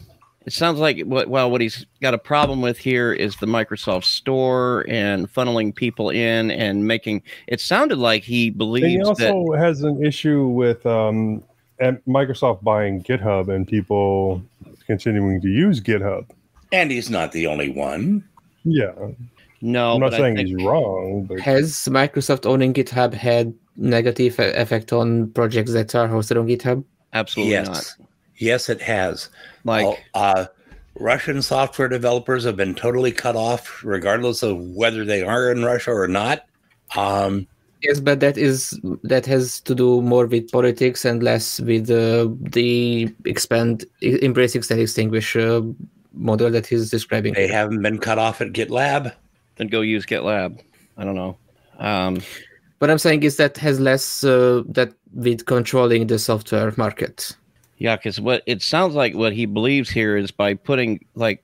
it sounds like what well what he's got a problem with here is the Microsoft Store and funneling people in and making. It sounded like he believes and he also that, has an issue with um, Microsoft buying GitHub and people continuing to use GitHub. And he's not the only one. Yeah. No, I'm not saying think... he's wrong. But... Has Microsoft owning GitHub had negative effect on projects that are hosted on GitHub? Absolutely yes. not. Yes, it has. Like uh, Russian software developers have been totally cut off, regardless of whether they are in Russia or not. Um, yes, but that is that has to do more with politics and less with uh, the expand, embrace, extend, extinguish uh, model that he's describing. They haven't been cut off at GitLab. Then go use GitLab. I don't know. Um, what I'm saying is that has less uh, that with controlling the software market. Yeah, because what it sounds like what he believes here is by putting like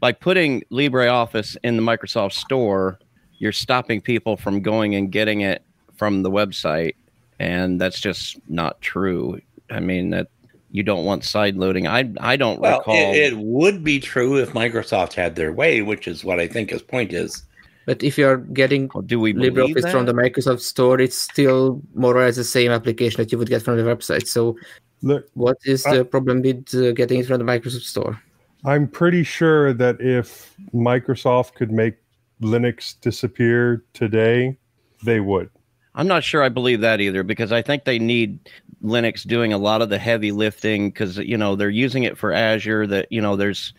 by putting LibreOffice in the Microsoft Store, you're stopping people from going and getting it from the website, and that's just not true. I mean that you don't want side loading. I I don't well, recall. It, it would be true if Microsoft had their way, which is what I think his point is. But if you're getting well, do we LibreOffice from the Microsoft Store, it's still more or less the same application that you would get from the website. So Look, what is the problem with uh, getting it from the Microsoft Store? I'm pretty sure that if Microsoft could make Linux disappear today, they would. I'm not sure I believe that either because I think they need Linux doing a lot of the heavy lifting because you know they're using it for Azure. That you know there's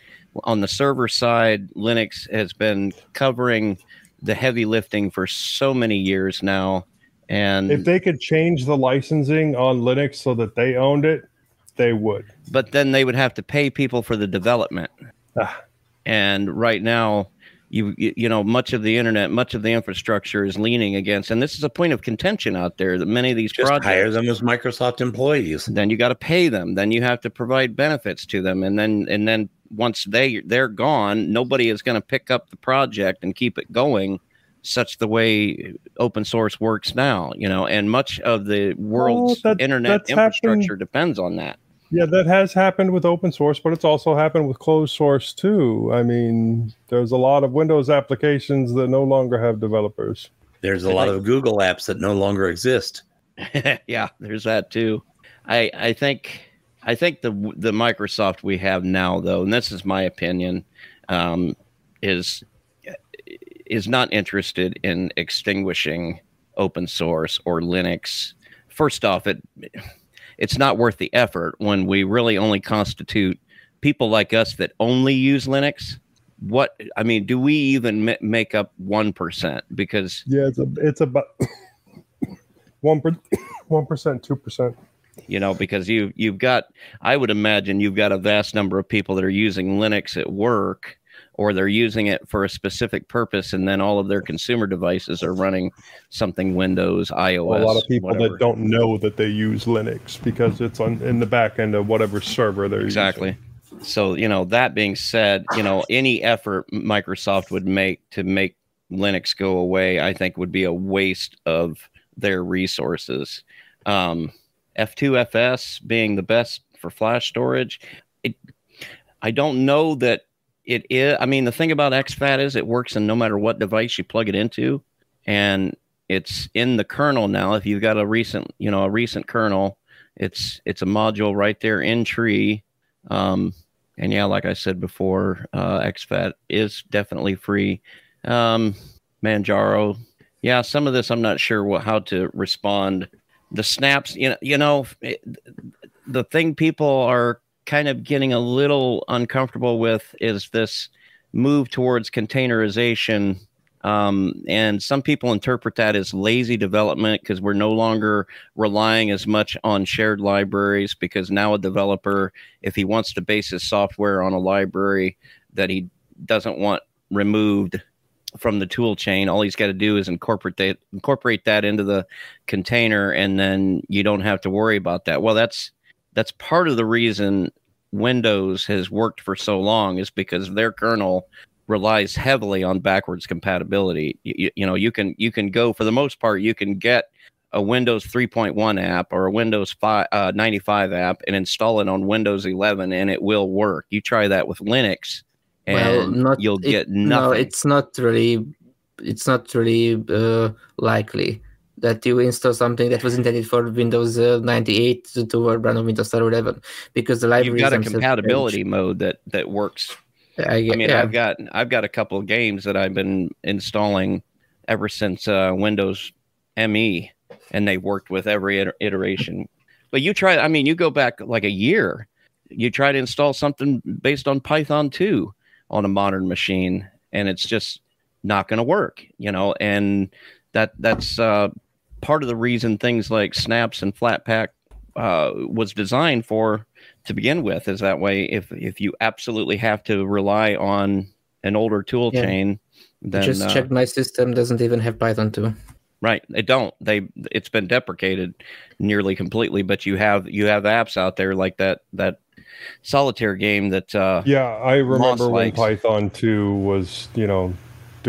on the server side, Linux has been covering the heavy lifting for so many years now and if they could change the licensing on Linux so that they owned it, they would. But then they would have to pay people for the development. Ah. And right now, you you know much of the internet, much of the infrastructure is leaning against, and this is a point of contention out there that many of these just projects hire them as Microsoft employees. Then you got to pay them. Then you have to provide benefits to them, and then and then once they they're gone, nobody is going to pick up the project and keep it going such the way open source works now, you know, and much of the world's that, internet infrastructure happened. depends on that. Yeah, that has happened with open source, but it's also happened with closed source too. I mean, there's a lot of Windows applications that no longer have developers. There's a lot of Google apps that no longer exist. yeah, there's that too. I I think I think the the Microsoft we have now though, and this is my opinion, um, is is not interested in extinguishing open source or Linux. First off, it it's not worth the effort when we really only constitute people like us that only use Linux. What I mean, do we even m- make up one percent? Because yeah, it's a, it's about one per one percent, two percent. You know, because you you've got, I would imagine you've got a vast number of people that are using Linux at work or they're using it for a specific purpose and then all of their consumer devices are running something windows ios a lot of people whatever. that don't know that they use linux because it's on in the back end of whatever server they're exactly using. so you know that being said you know any effort microsoft would make to make linux go away i think would be a waste of their resources um, f2fs being the best for flash storage it, i don't know that it is. I mean, the thing about exFAT is it works in no matter what device you plug it into, and it's in the kernel now. If you've got a recent, you know, a recent kernel, it's it's a module right there in tree. Um, and yeah, like I said before, uh, exFAT is definitely free. Um, Manjaro, yeah, some of this I'm not sure what, how to respond. The snaps, you know, you know, it, the thing people are kind of getting a little uncomfortable with is this move towards containerization. Um, and some people interpret that as lazy development because we're no longer relying as much on shared libraries. Because now a developer, if he wants to base his software on a library that he doesn't want removed from the tool chain, all he's got to do is incorporate that incorporate that into the container, and then you don't have to worry about that. Well, that's that's part of the reason Windows has worked for so long is because their kernel relies heavily on backwards compatibility. You, you, know, you can you can go for the most part, you can get a Windows 3.1 app or a Windows 5, uh, 95 app and install it on Windows 11, and it will work. You try that with Linux, and well, not, you'll it, get nothing. No, it's not really, it's not really uh, likely that you install something that was intended for Windows uh, 98 to, to run on Windows 11 because the library you've got a compatibility mode that that works. I, I mean, yeah. I've got I've got a couple of games that I've been installing ever since uh, Windows ME, and they worked with every iteration. But you try, I mean, you go back like a year, you try to install something based on Python 2 on a modern machine, and it's just not going to work, you know. And that that's uh, part of the reason things like snaps and Flatpak uh, was designed for to begin with is that way if if you absolutely have to rely on an older tool yeah. chain then just uh, check my system doesn't even have python 2 right they don't. They it's been deprecated nearly completely but you have you have apps out there like that that solitaire game that uh yeah i remember when python 2 was you know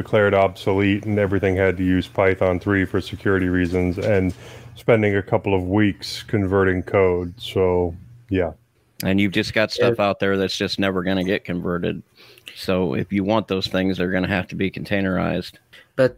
declared obsolete and everything had to use Python 3 for security reasons and spending a couple of weeks converting code. So, yeah. And you've just got stuff out there that's just never going to get converted. So, if you want those things, they're going to have to be containerized. But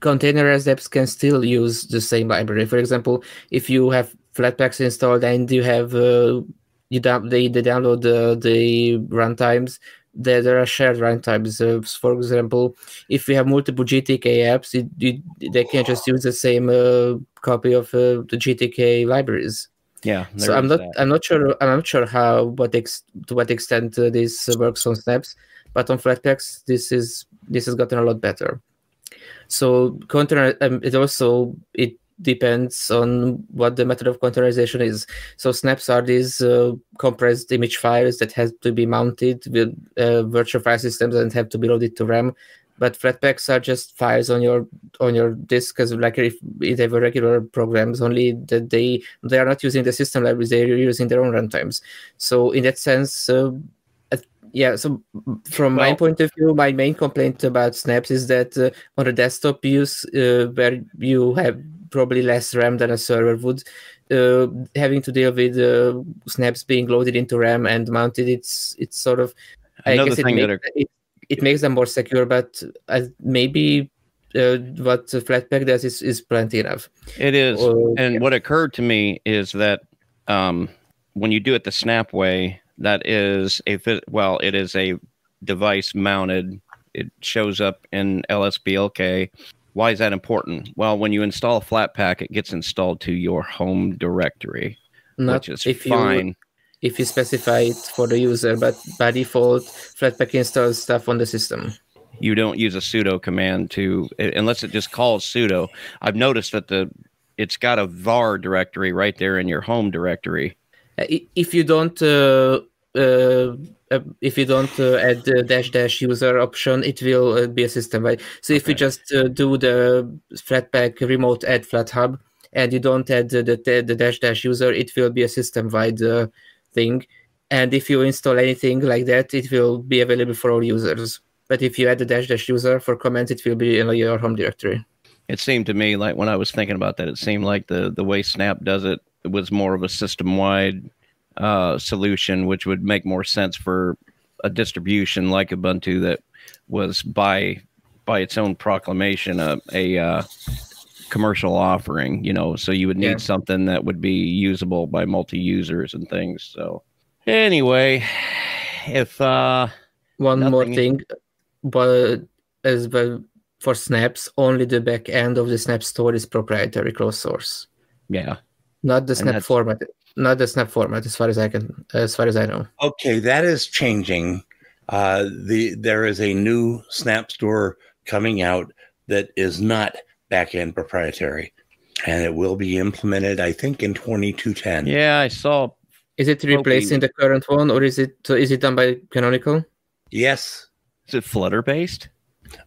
containerized apps can still use the same library. For example, if you have Flatpaks installed and you have uh, you down, they, they download the, the runtimes there, there are shared runtime Uh, for example, if we have multiple GTK apps, it, it, they can just use the same uh, copy of uh, the GTK libraries. Yeah. So I'm not that. I'm not sure I'm not sure how what ex, to what extent uh, this works on Snaps, but on Flatpaks this is this has gotten a lot better. So container um, it also it depends on what the method of containerization is. So snaps are these uh, compressed image files that have to be mounted with uh, virtual file systems and have to be loaded to RAM. But Flatpaks are just files on your on your disk as like if they were regular programs, only that they they are not using the system libraries; they are using their own runtimes. So in that sense, uh, yeah so from well, my point of view my main complaint about snaps is that uh, on a desktop use uh, where you have probably less ram than a server would. Uh, having to deal with uh, snaps being loaded into ram and mounted it's it's sort of Another i guess it, make, are... it, it, makes them more secure but uh, maybe uh, what flatpak does is, is plenty enough. It is. And yeah. what occurred to me is that um, when you do it the snap way that is a well it is a device mounted. It shows up in lsblk why is that important? Well when you install a flatpak it gets installed to your home directory Not which is if fine. you, if you specify it for the user but by default flatpak installs stuff on the system. You don't use a sudo command to unless it just calls sudo. I've noticed that the it's got a var directory right there in your home directory. Uh, if you don't uh, uh, uh, if you don't uh, add the dash dash user option, it will uh, be a system wide. So if you just uh, do the Flatpak remote add FlatHub and you don't add the, the, the dash dash user, it will be a system wide thing. And if you install anything like that, it will be available for all users. But if you add the dash dash user for comments, it will be in your home directory. It seemed to me like when I was thinking about that, it seemed like the the way Snap does it was more of a system wide uh, solution, which would make more sense for a distribution like Ubuntu that was by by its own proclamation a, a uh, commercial offering. You know, so you would need yeah. something that would be usable by multi users and things. So anyway, if uh, one more thing, but as well for snaps, only the back end of the snap store is proprietary closed source. Yeah. Not the snap format. Not the snap format, as far as I can, as far as I know. Okay, that is changing. Uh, the there is a new Snap Store coming out that is not backend proprietary, and it will be implemented, I think, in 2210. Yeah, I saw. Is it replacing the current one, or is it is it done by Canonical? Yes. Is it Flutter based?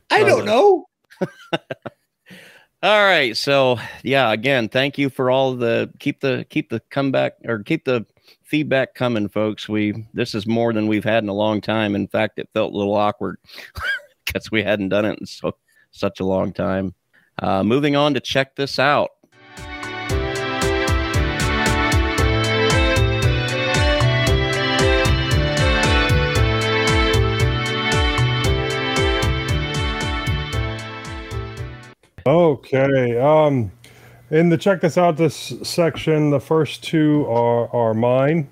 I don't know. all right. So yeah, again, thank you for all the keep the keep the comeback or keep the feedback coming, folks. We this is more than we've had in a long time. In fact, it felt a little awkward because we hadn't done it in so such a long time. Uh, moving on to check this out. Okay. Um, in the check this out this section, the first two are are mine,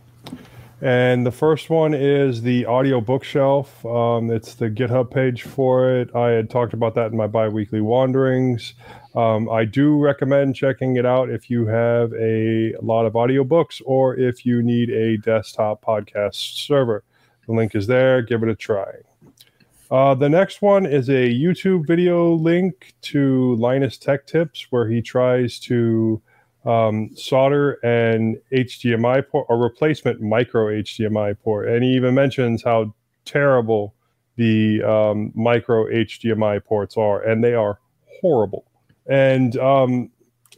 and the first one is the Audiobookshelf. Um, it's the GitHub page for it. I had talked about that in my biweekly wanderings. Um, I do recommend checking it out if you have a lot of audiobooks or if you need a desktop podcast server. The link is there. Give it a try. Uh, the next one is a YouTube video link to Linus Tech Tips, where he tries to um, solder an HDMI port, a replacement micro HDMI port, and he even mentions how terrible the um, micro HDMI ports are, and they are horrible. And um,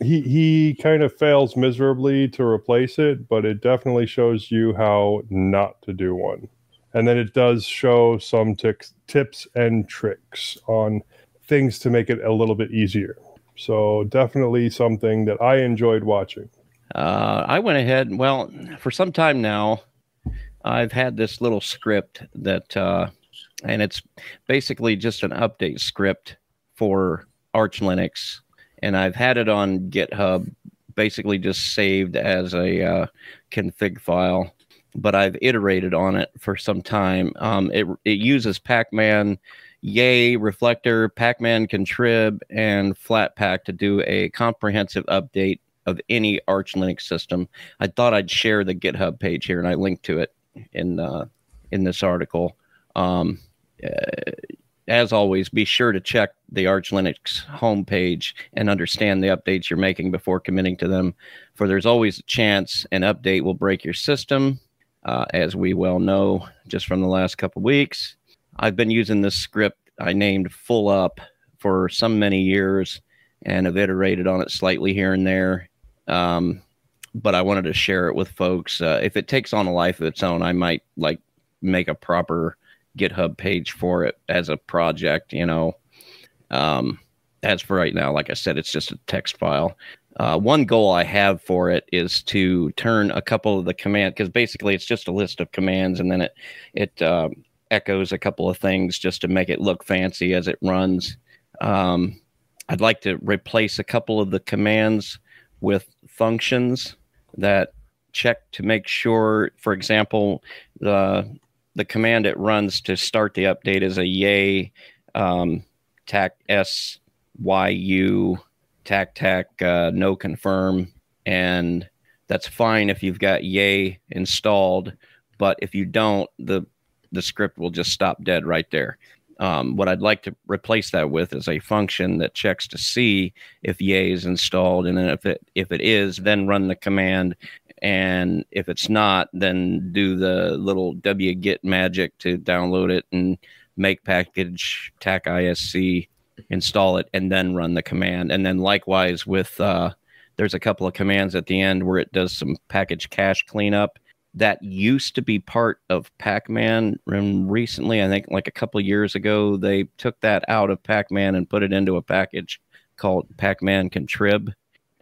he he kind of fails miserably to replace it, but it definitely shows you how not to do one and then it does show some tips and tricks on things to make it a little bit easier. So definitely something that I enjoyed watching. Uh, I went ahead. Well, for some time now, I've had this little script that, uh, and it's basically just an update script for Arch Linux, and I've had it on GitHub, basically just saved as a uh, config file but I've iterated on it for some time. Um, it it uses Pacman, Yay, Reflector, Pacman Contrib, and Flatpak to do a comprehensive update of any Arch Linux system. I thought I'd share the GitHub page here, and I linked to it in uh, in this article. Um, uh, as always, be sure to check the Arch Linux homepage and understand the updates you're making before committing to them, for there's always a chance an update will break your system uh, as we well know just from the last couple weeks. I've been using this script I named Full Up for some many years and have iterated on it slightly here and there. Um, but I wanted to share it with folks. Uh, if it takes on a life of its own, I might like make a proper GitHub page for it as a project, you know. Um, as for right now, like I said, it's just a text file. Uh, one goal I have for it is to turn a couple of the command because basically it's just a list of commands and then it it uh, echoes a couple of things just to make it look fancy as it runs. Um, I'd like to replace a couple of the commands with functions that check to make sure, for example, the the command it runs to start the update is a yay um, tac s y u tac tac uh, no confirm. And that's fine if you've got yay installed but if you don't the the script will just stop dead right there. Um, what i'd like to replace that with is a function that checks to see if yay is installed and then if it if it is then run the command. And if it's not then do the little wget magic to download it and make package tac isc install it, and then run the command. And then likewise with uh, there's a couple of commands at the end where it does some package cache cleanup. That used to be part of Pacman. And recently, I think like a couple years ago, they took that out of Pacman and put it into a package called Pacman Contrib,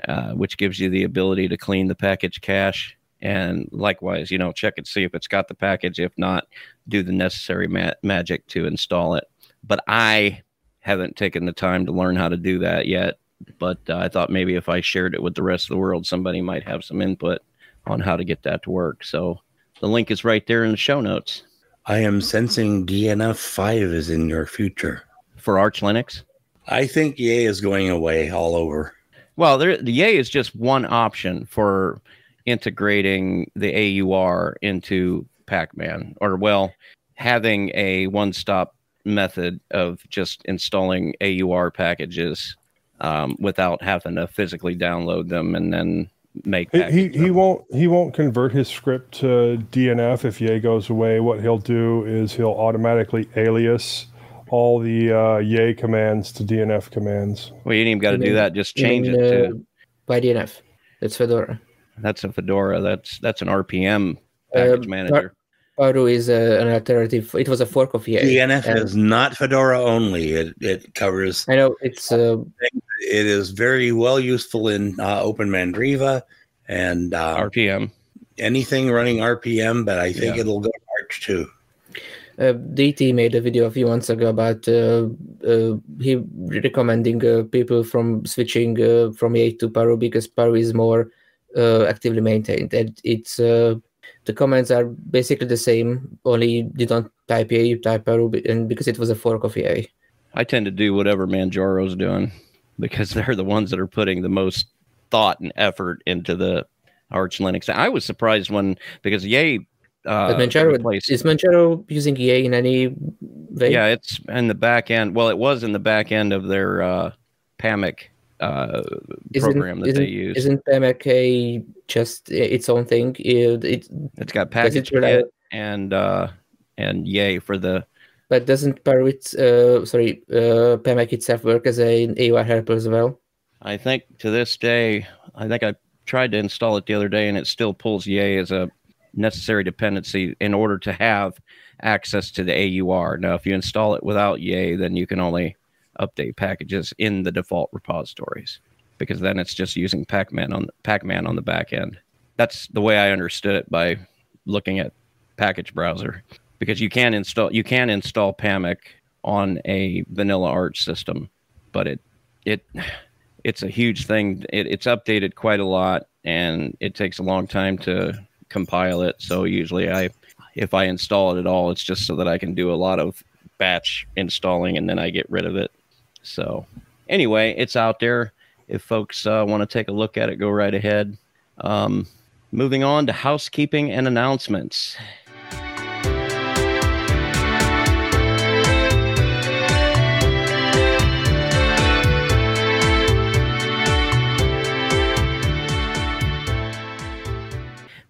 uh, which gives you the ability to clean the package cache. And likewise, you know, check and see if it's got the package. If not, do the necessary ma- magic to install it. But I haven't taken the time to learn how to do that yet. But uh, I thought maybe if I shared it with the rest of the world, somebody might have some input on how to get that to work. So the link is right there in the show notes. I am sensing DNF 5 is in your future. For Arch Linux? I think Yay is going away all over. Well, there, the Yay is just one option for integrating the AUR into Pacman, or well, having a one-stop method of just installing AUR packages um, without having to physically download them and then make. He he, won't he won't convert his script to DNF if Yay goes away. What he'll do is he'll automatically alias all the uh, Yay commands to DNF commands. Well, you ain't even got to do that. Just change mean, it to uh, by DNF. It's Fedora. That's a Fedora. That's that's an RPM package uh, manager. Paru is uh, an alternative. It was a fork of Yay. DNF is not Fedora only. It it covers. I know it's. Uh, it is very well useful in uh, OpenMandriva and uh, RPM. Anything running RPM, but I think yeah. it'll go Arch too. Uh, DT made a video a few months ago about uh, uh, he recommending uh, people from switching uh, from Yay to Paru because Paru is more uh, actively maintained and it's the comments are basically the same, only you don't type Yay, you type Paru, and because it was a fork of Yay. I tend to do whatever Manjaro's doing because they're the ones that are putting the most thought and effort into the Arch Linux. I was surprised when because Yay. Uh, but Manjaro replaced, is Manjaro using Yay in any way? Yeah, it's in the back end. Well, it was in the back end of their uh, Pamac uh, program that they use. Isn't Pamac just its own thing? It, it has got package it and uh, and Yay for the. But doesn't Parrot, uh, sorry, uh, Pamac itself work as an AUR helper as well? I think to this day, I think I tried to install it the other day, and it still pulls Yay as a necessary dependency in order to have access to the AUR. Now, if you install it without Yay, then you can only update packages in the default repositories because then it's just using Pacman on Pacman on the back end. That's the way I understood it by looking at package browser because you can install you can install Pamac on a vanilla Arch system, but it it it's a huge thing. It, it's updated quite a lot and it takes a long time to compile it. So usually I if I install it at all, it's just so that I can do a lot of batch installing and then I get rid of it. So, anyway, it's out there. If folks uh, want to take a look at it, go right ahead. Um, moving on to housekeeping and announcements.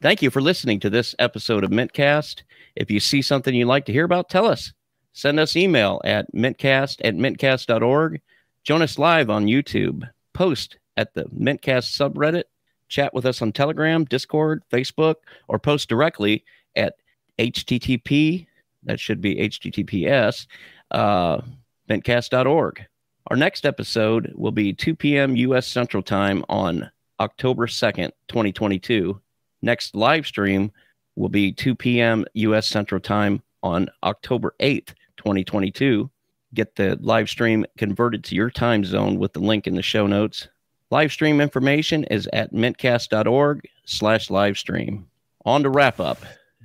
Thank you for listening to this episode of Mintcast. If you see something you'd like to hear about, tell us. Send us email at mintcast at mintcast.org. Join us live on YouTube. Post at the Mintcast subreddit. Chat with us on Telegram, Discord, Facebook, or post directly at http, that should be https, uh, mintcast.org. Our next episode will be 2 p.m. U.S. Central Time on October 2nd, 2022. Next live stream will be 2 p.m. U.S. Central Time on October 8th, 2022. Get the live stream converted to your time zone with the link in the show notes. Live stream information is at mintcast.org slash live stream. On to wrap up.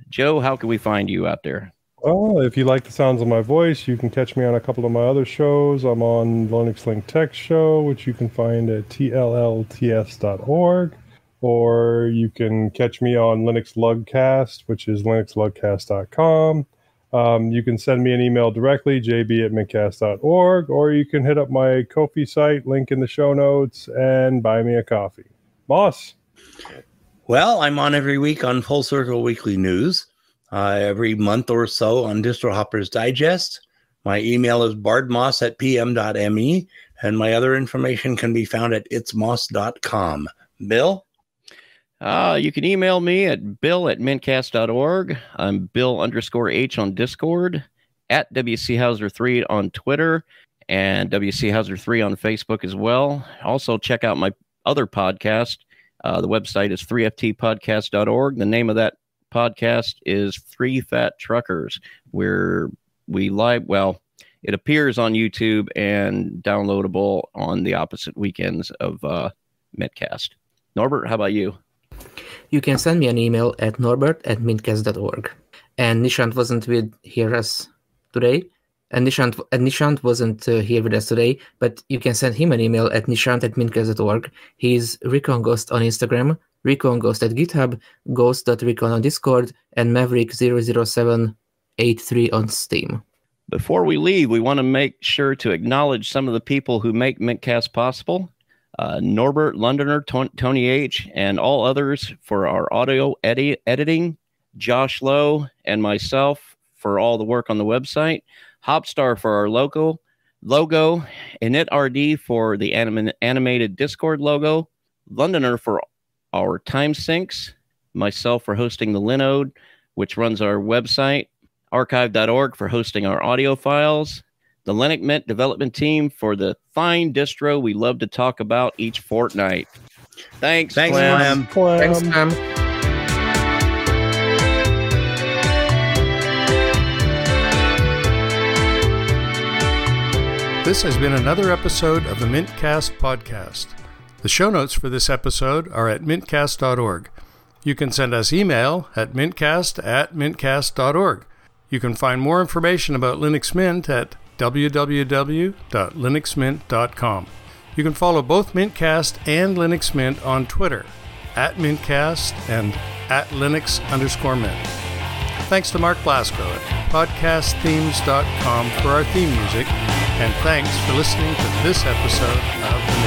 Joe, how can we find you out there? Well, if you like the sounds of my voice, you can catch me on a couple of my other shows. I'm on Linux Link Tech Show, which you can find at tllts.org, or you can catch me on Linux Lugcast, which is linuxlugcast.com. Um, you can send me an email directly, jb at mintcast.org, or you can hit up my Ko-fi site, link in the show notes, and buy me a coffee. Moss. Well, I'm on every week on Full Circle Weekly News, uh, every month or so on Distro Hoppers Digest. My email is bardmoss at pm.me, and my other information can be found at itsmoss.com. Bill? Uh, you can email me at bill at mintcast.org. I'm bill underscore h on Discord, at WCHauser3 on Twitter, and WCHauser3 on Facebook as well. Also, check out my other podcast, Uh, the website is 3ftpodcast.org. The name of that podcast is Three Fat Truckers, where we live, well, it appears on YouTube and downloadable on the opposite weekends of uh, Mintcast. Norbert, how about you? You can send me an email at norbert at mintcast.org. And Nishant wasn't with here us today. And Nishant, and Nishant wasn't uh, here with us today, but you can send him an email at nishant at mintcast.org. He's Recon Ghost on Instagram, Recon Ghost at GitHub, Ghost.recon on Discord, and Maverick00783 on Steam. Before we leave, we want to make sure to acknowledge some of the people who make Mintcast possible. Uh, Norbert Londoner, Tony H., and all others for our audio edi- editing, Josh Lowe, and myself for all the work on the website, Hopstar for our logo, logo, InitRD for the anim- animated Discord logo, Londoner for our time sinks, myself for hosting the Linode, which runs our website, archive.org for hosting our audio files, the Linux Mint development team for the fine distro we love to talk about each fortnight. Thanks, Thanks, Clem. Clem. Thanks, Clem. This has been another episode of the Mintcast podcast. The show notes for this episode are at mintcast.org. You can send us email at mintcast at mintcast.org. You can find more information about Linux Mint at www.linuxmint.com. You can follow both Mintcast and Linux Mint on Twitter at Mintcast and at Linux underscore Mint. Thanks to Mark Blasco at podcastthemes.com for our theme music, and thanks for listening to this episode of